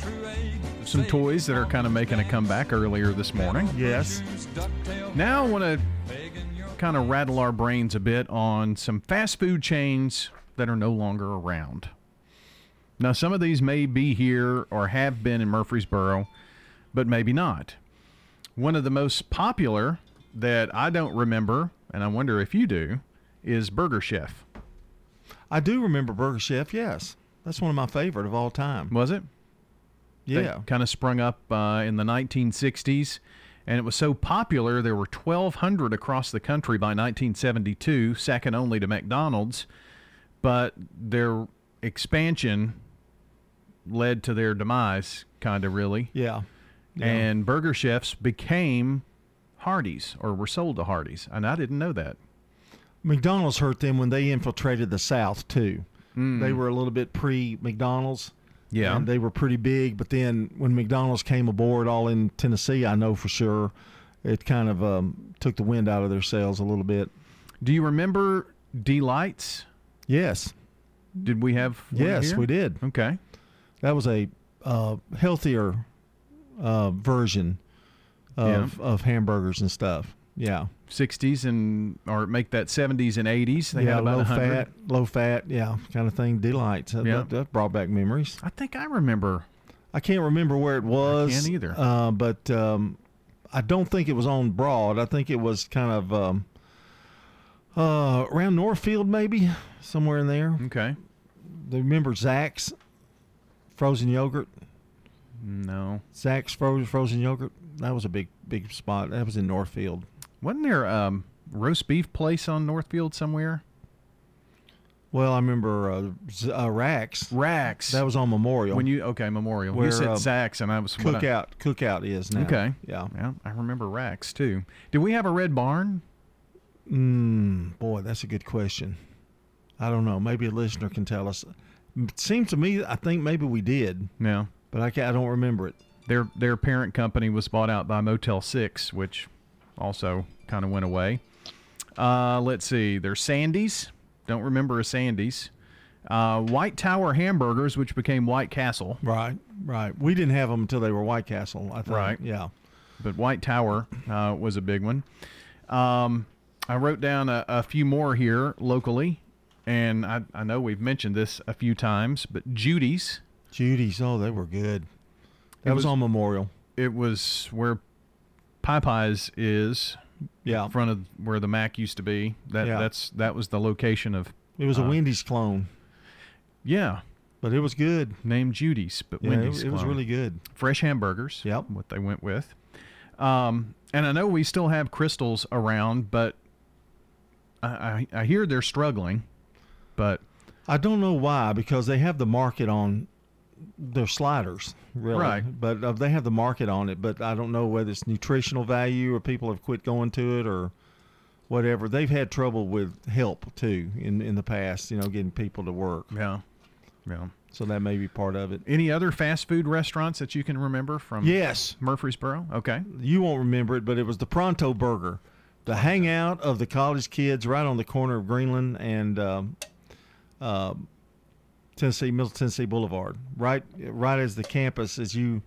some toys that are kind of making a comeback earlier this morning. Yes. Now I want to kind of rattle our brains a bit on some fast food chains that are no longer around. Now, some of these may be here or have been in Murfreesboro, but maybe not. One of the most popular that I don't remember, and I wonder if you do, is Burger Chef. I do remember Burger Chef. Yes, that's one of my favorite of all time. Was it? Yeah. kind of sprung up uh, in the 1960s, and it was so popular there were 1,200 across the country by 1972, second only to McDonald's. But their expansion led to their demise, kind of really. Yeah. Yeah. And burger chefs became Hardee's or were sold to Hardee's, and I didn't know that. McDonald's hurt them when they infiltrated the South too. Mm. They were a little bit pre McDonald's. Yeah. And they were pretty big, but then when McDonald's came aboard, all in Tennessee, I know for sure, it kind of um, took the wind out of their sails a little bit. Do you remember D'Lites? Yes. Did we have? one Yes, we did. Okay. That was a uh, healthier uh, version of of hamburgers and stuff. Yeah. 60s and or make that 70s and 80s. They yeah, had about low 100. fat, low fat, yeah, kind of thing. D'Lites. That, Yeah. that, that brought back memories. I think I remember. I can't remember where it was. can't either. Uh, but um, I don't think it was on Broad. I think it was kind of um, uh, around Northfield, maybe somewhere in there. Okay. Do you remember Zach's frozen yogurt? No. Zach's frozen frozen yogurt. That was a big big spot. That was in Northfield. Wasn't there um roast beef place on Northfield somewhere? Well, I remember uh, Z- uh, Rax. Rax. That was on Memorial. When you okay, Memorial. Where, you said uh, and I was when I- Cookout Cookout is now. Okay. Yeah. Yeah, I remember Rax too. Did we have a red barn? Mm, boy, that's a good question. I don't know. Maybe a listener can tell us. It seems to me, I think maybe we did, No. but I, ca I don't remember it. Their their parent company was bought out by Motel Six, which also kind of went away. Uh, let's see. There's Sandy's. Don't remember a Sandy's. Uh, White Tower Hamburgers, which became White Castle. Right, right. We didn't have them until they were White Castle. I think. Right. Yeah. But White Tower uh, was a big one. Um, I wrote down a, a few more here locally, and I, I know we've mentioned this a few times, but Judy's. Judy's. Oh, they were good. That was, was- on Memorial. It was where Popeyes is. Yeah. In front of where the Mac used to be. That Yeah. that's that was the location of. It was a uh, Wendy's clone, Yeah, but it was good. named Judy's, but Yeah, it- Wendy's. it was really good. Fresh hamburgers. Yep. What they went with. Um, and I know we still have Krystals around, but I, I, I hear they're struggling. But I don't know why because they have the market on their sliders, really. Right. But uh, they have the market on it. But I don't know whether it's nutritional value or people have quit going to it or whatever. They've had trouble with help too in in the past. You know, getting people to work. yeah, yeah. So that may be part of it. Any other fast food restaurants that you can remember from? Yes. Murfreesboro. Okay. You won't remember it, but it was the Pronto Burger, the hangout of the college kids, right on the corner of Greenland and um, um Tennessee Middle Tennessee Boulevard. Right, right as the campus as you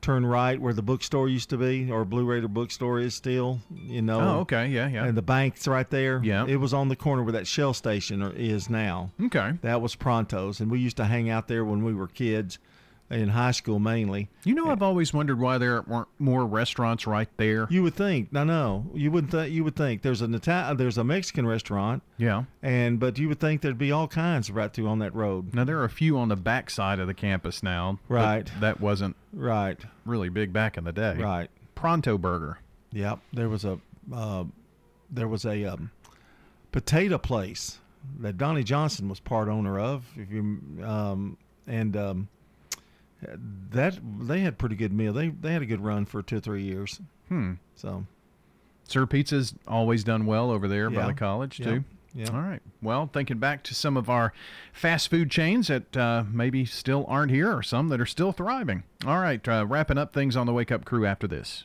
turn right where the bookstore used to be, or Blue Raider bookstore is still. You know. Oh, okay. Yeah, yeah. And the bank's right there. Yeah. It was on the corner where that Shell station is now. Okay. That was Pronto's, and we used to hang out there when we were kids, in high school mainly. You know, I've always wondered why there weren't more restaurants right there. You would think, no, no, you wouldn't. Th- you would think there's an Italian, there's a Mexican restaurant, Yeah. and but you would think there'd be all kinds right through on that road. Now there are a few on the back side of the campus now. Right. That wasn't right really big back in the day. Right. Pronto Burger. Yep, there was a uh, there was a um, potato place that Donnie Johnson was part owner of. If you um, and um, that they had pretty good meal. They they had a good run for two or three years. Hmm. So Sir Pizza's always done well over there by the college Yeah. too. Yeah. All right. Well, thinking back to some of our fast food chains that uh, maybe still aren't here, or some that are still thriving. All right. Uh, wrapping up things on the Wake Up Crew after this.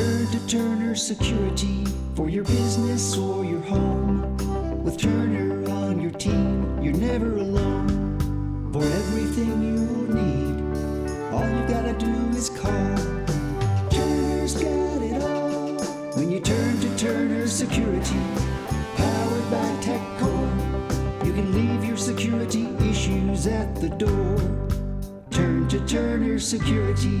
Turn to Turner Security for your business or your home. With Turner on your team, you're never alone. For everything you need, all you gotta do is call. Turner's got it all. When you turn to Turner Security, powered by TechCore, you can leave your security issues at the door. Turn to Turner Security.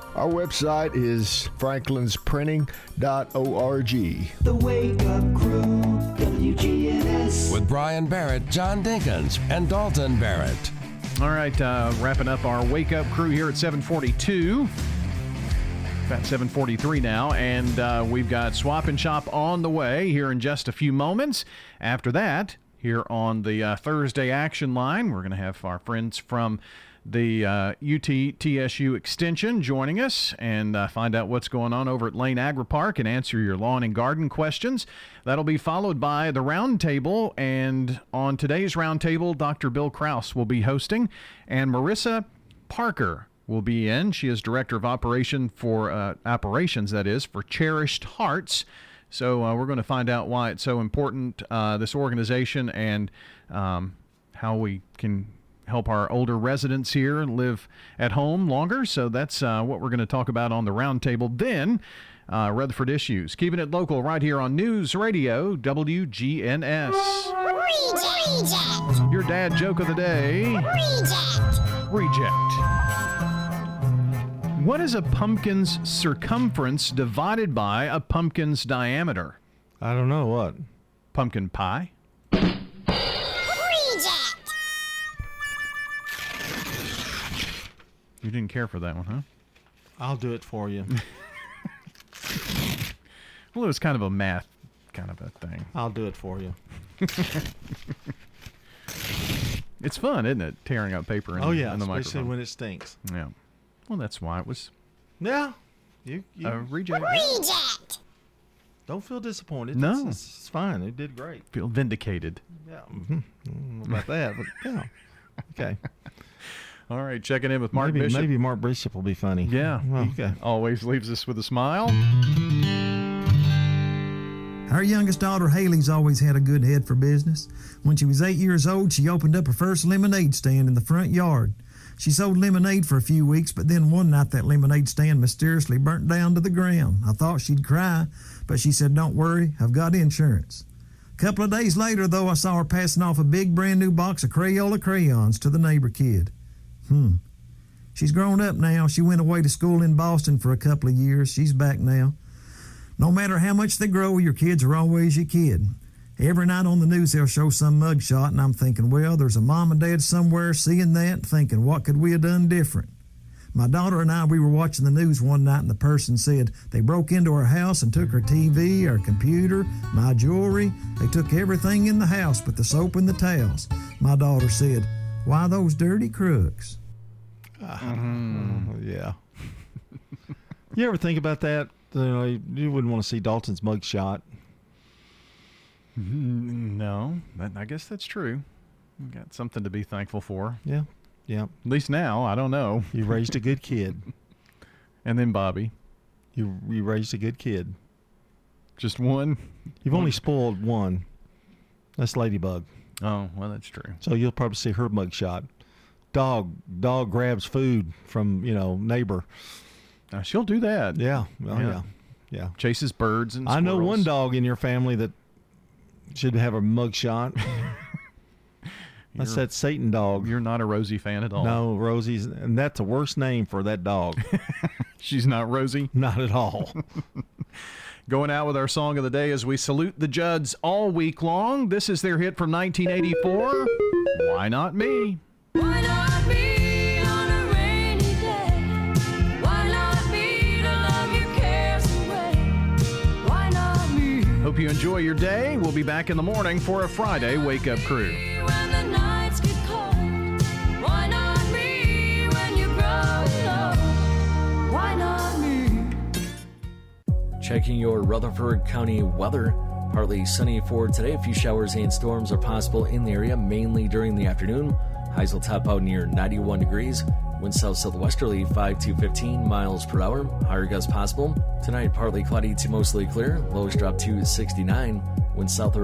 Our website is franklinsprinting.org. The Wake Up Crew, WGNS. With Brian Barrett, John Dinkins, and Dalton Barrett. All right, uh, wrapping up our wake up crew here at 742. About 743 now, and uh, we've got Swap and Shop on the way here in just a few moments. After that, here on the uh, Thursday action line, we're going to have our friends from the uh, UT TSU Extension joining us and uh, find out what's going on over at Lane Agri Park and answer your lawn and garden questions. That'll be followed by the roundtable, and on today's roundtable, Dr. Bill Kraus will be hosting, and Marissa Parker will be in. She is director of operation for uh, operations, that is, for Cherished Hearts. So uh, we're going to find out why it's so important, uh, this organization, and um, how we can help our older residents here live at home longer. So that's uh, what we're going to talk about on the roundtable. Then, uh, Rutherford Issues, keeping it local right here on News Radio WGNS. Reject. Your dad joke of the day. Reject. Reject. What is a pumpkin's circumference divided by a pumpkin's diameter? I don't know what. Pumpkin pie? You didn't care for that one, huh? I'll do it for you. Well, it was kind of a math kind of a thing. I'll do it for you. It's fun, isn't it? Tearing out paper in, oh yeah, in the especially microphone. when it stinks. Yeah. Well, that's why it was Yeah. You, you a reject. Reject. don't feel disappointed. No. It's, it's fine. It did great. Feel vindicated. Yeah. mhm. Don't know about that, but yeah. Okay. All right, checking in with Mark maybe, Bishop. Maybe Mark Bishop will be funny. Yeah. Well, he okay. Always leaves us with a smile. Our youngest daughter Haley's always had a good head for business. When she was eight years old, she opened up her first lemonade stand in the front yard. She sold lemonade for a few weeks, but then one night that lemonade stand mysteriously burnt down to the ground. I thought she'd cry, but she said, Don't worry, I've got insurance. A couple of days later, though, I saw her passing off a big brand new box of Crayola crayons to the neighbor kid. Hmm. She's grown up now. She went away to school in Boston for a couple of years. She's back now. No matter how much they grow, your kids are always your kid. Every night on the news, they'll show some mugshot, and I'm thinking, well, there's a mom and dad somewhere seeing that thinking, what could we have done different? My daughter and I, we were watching the news one night, and the person said they broke into our house and took our TV, our computer, my jewelry. They took everything in the house but the soap and the towels. My daughter said, Why those dirty crooks? Mm, yeah. you ever think about that? You, know, you wouldn't want to see Dalton's mugshot. Mm, No, that, I guess that's true. We got something to be thankful for. Yeah, yeah. At least now, I don't know. You raised a good kid. and then Bobby. You you raised a good kid. Just one. You've only spoiled one. That's Ladybug. Oh well, that's true. So you'll probably see her mugshot. Dog dog grabs food from you know neighbor. Now she'll do that. Yeah, well, Yeah. yeah, yeah. Chases birds and. I know one dog in your family that should have a mugshot. That's that Satan dog. You're not a Rosie fan at all. No, Rosie's, and that's the worst name for that dog. She's not Rosie. Not at all. Going out with our song of the day as we salute the Judds all week long. This is their hit from 1984. Why not me? Why not me on a rainy day? Why not me to love your cares away? Why not me Hope you enjoy your day. We'll be back in the morning for a Friday wake up crew. when the nights get cold? Why not me when you grow old? Why not me? Checking your Rutherford County weather. Partly sunny for today. A few showers and storms are possible in the area, mainly during the afternoon. Highs will top out near 91 degrees. Wind south southwesterly 5 to 15 miles per hour. Higher gusts possible. Tonight, partly cloudy to mostly clear. Lows drop to 69. Wind south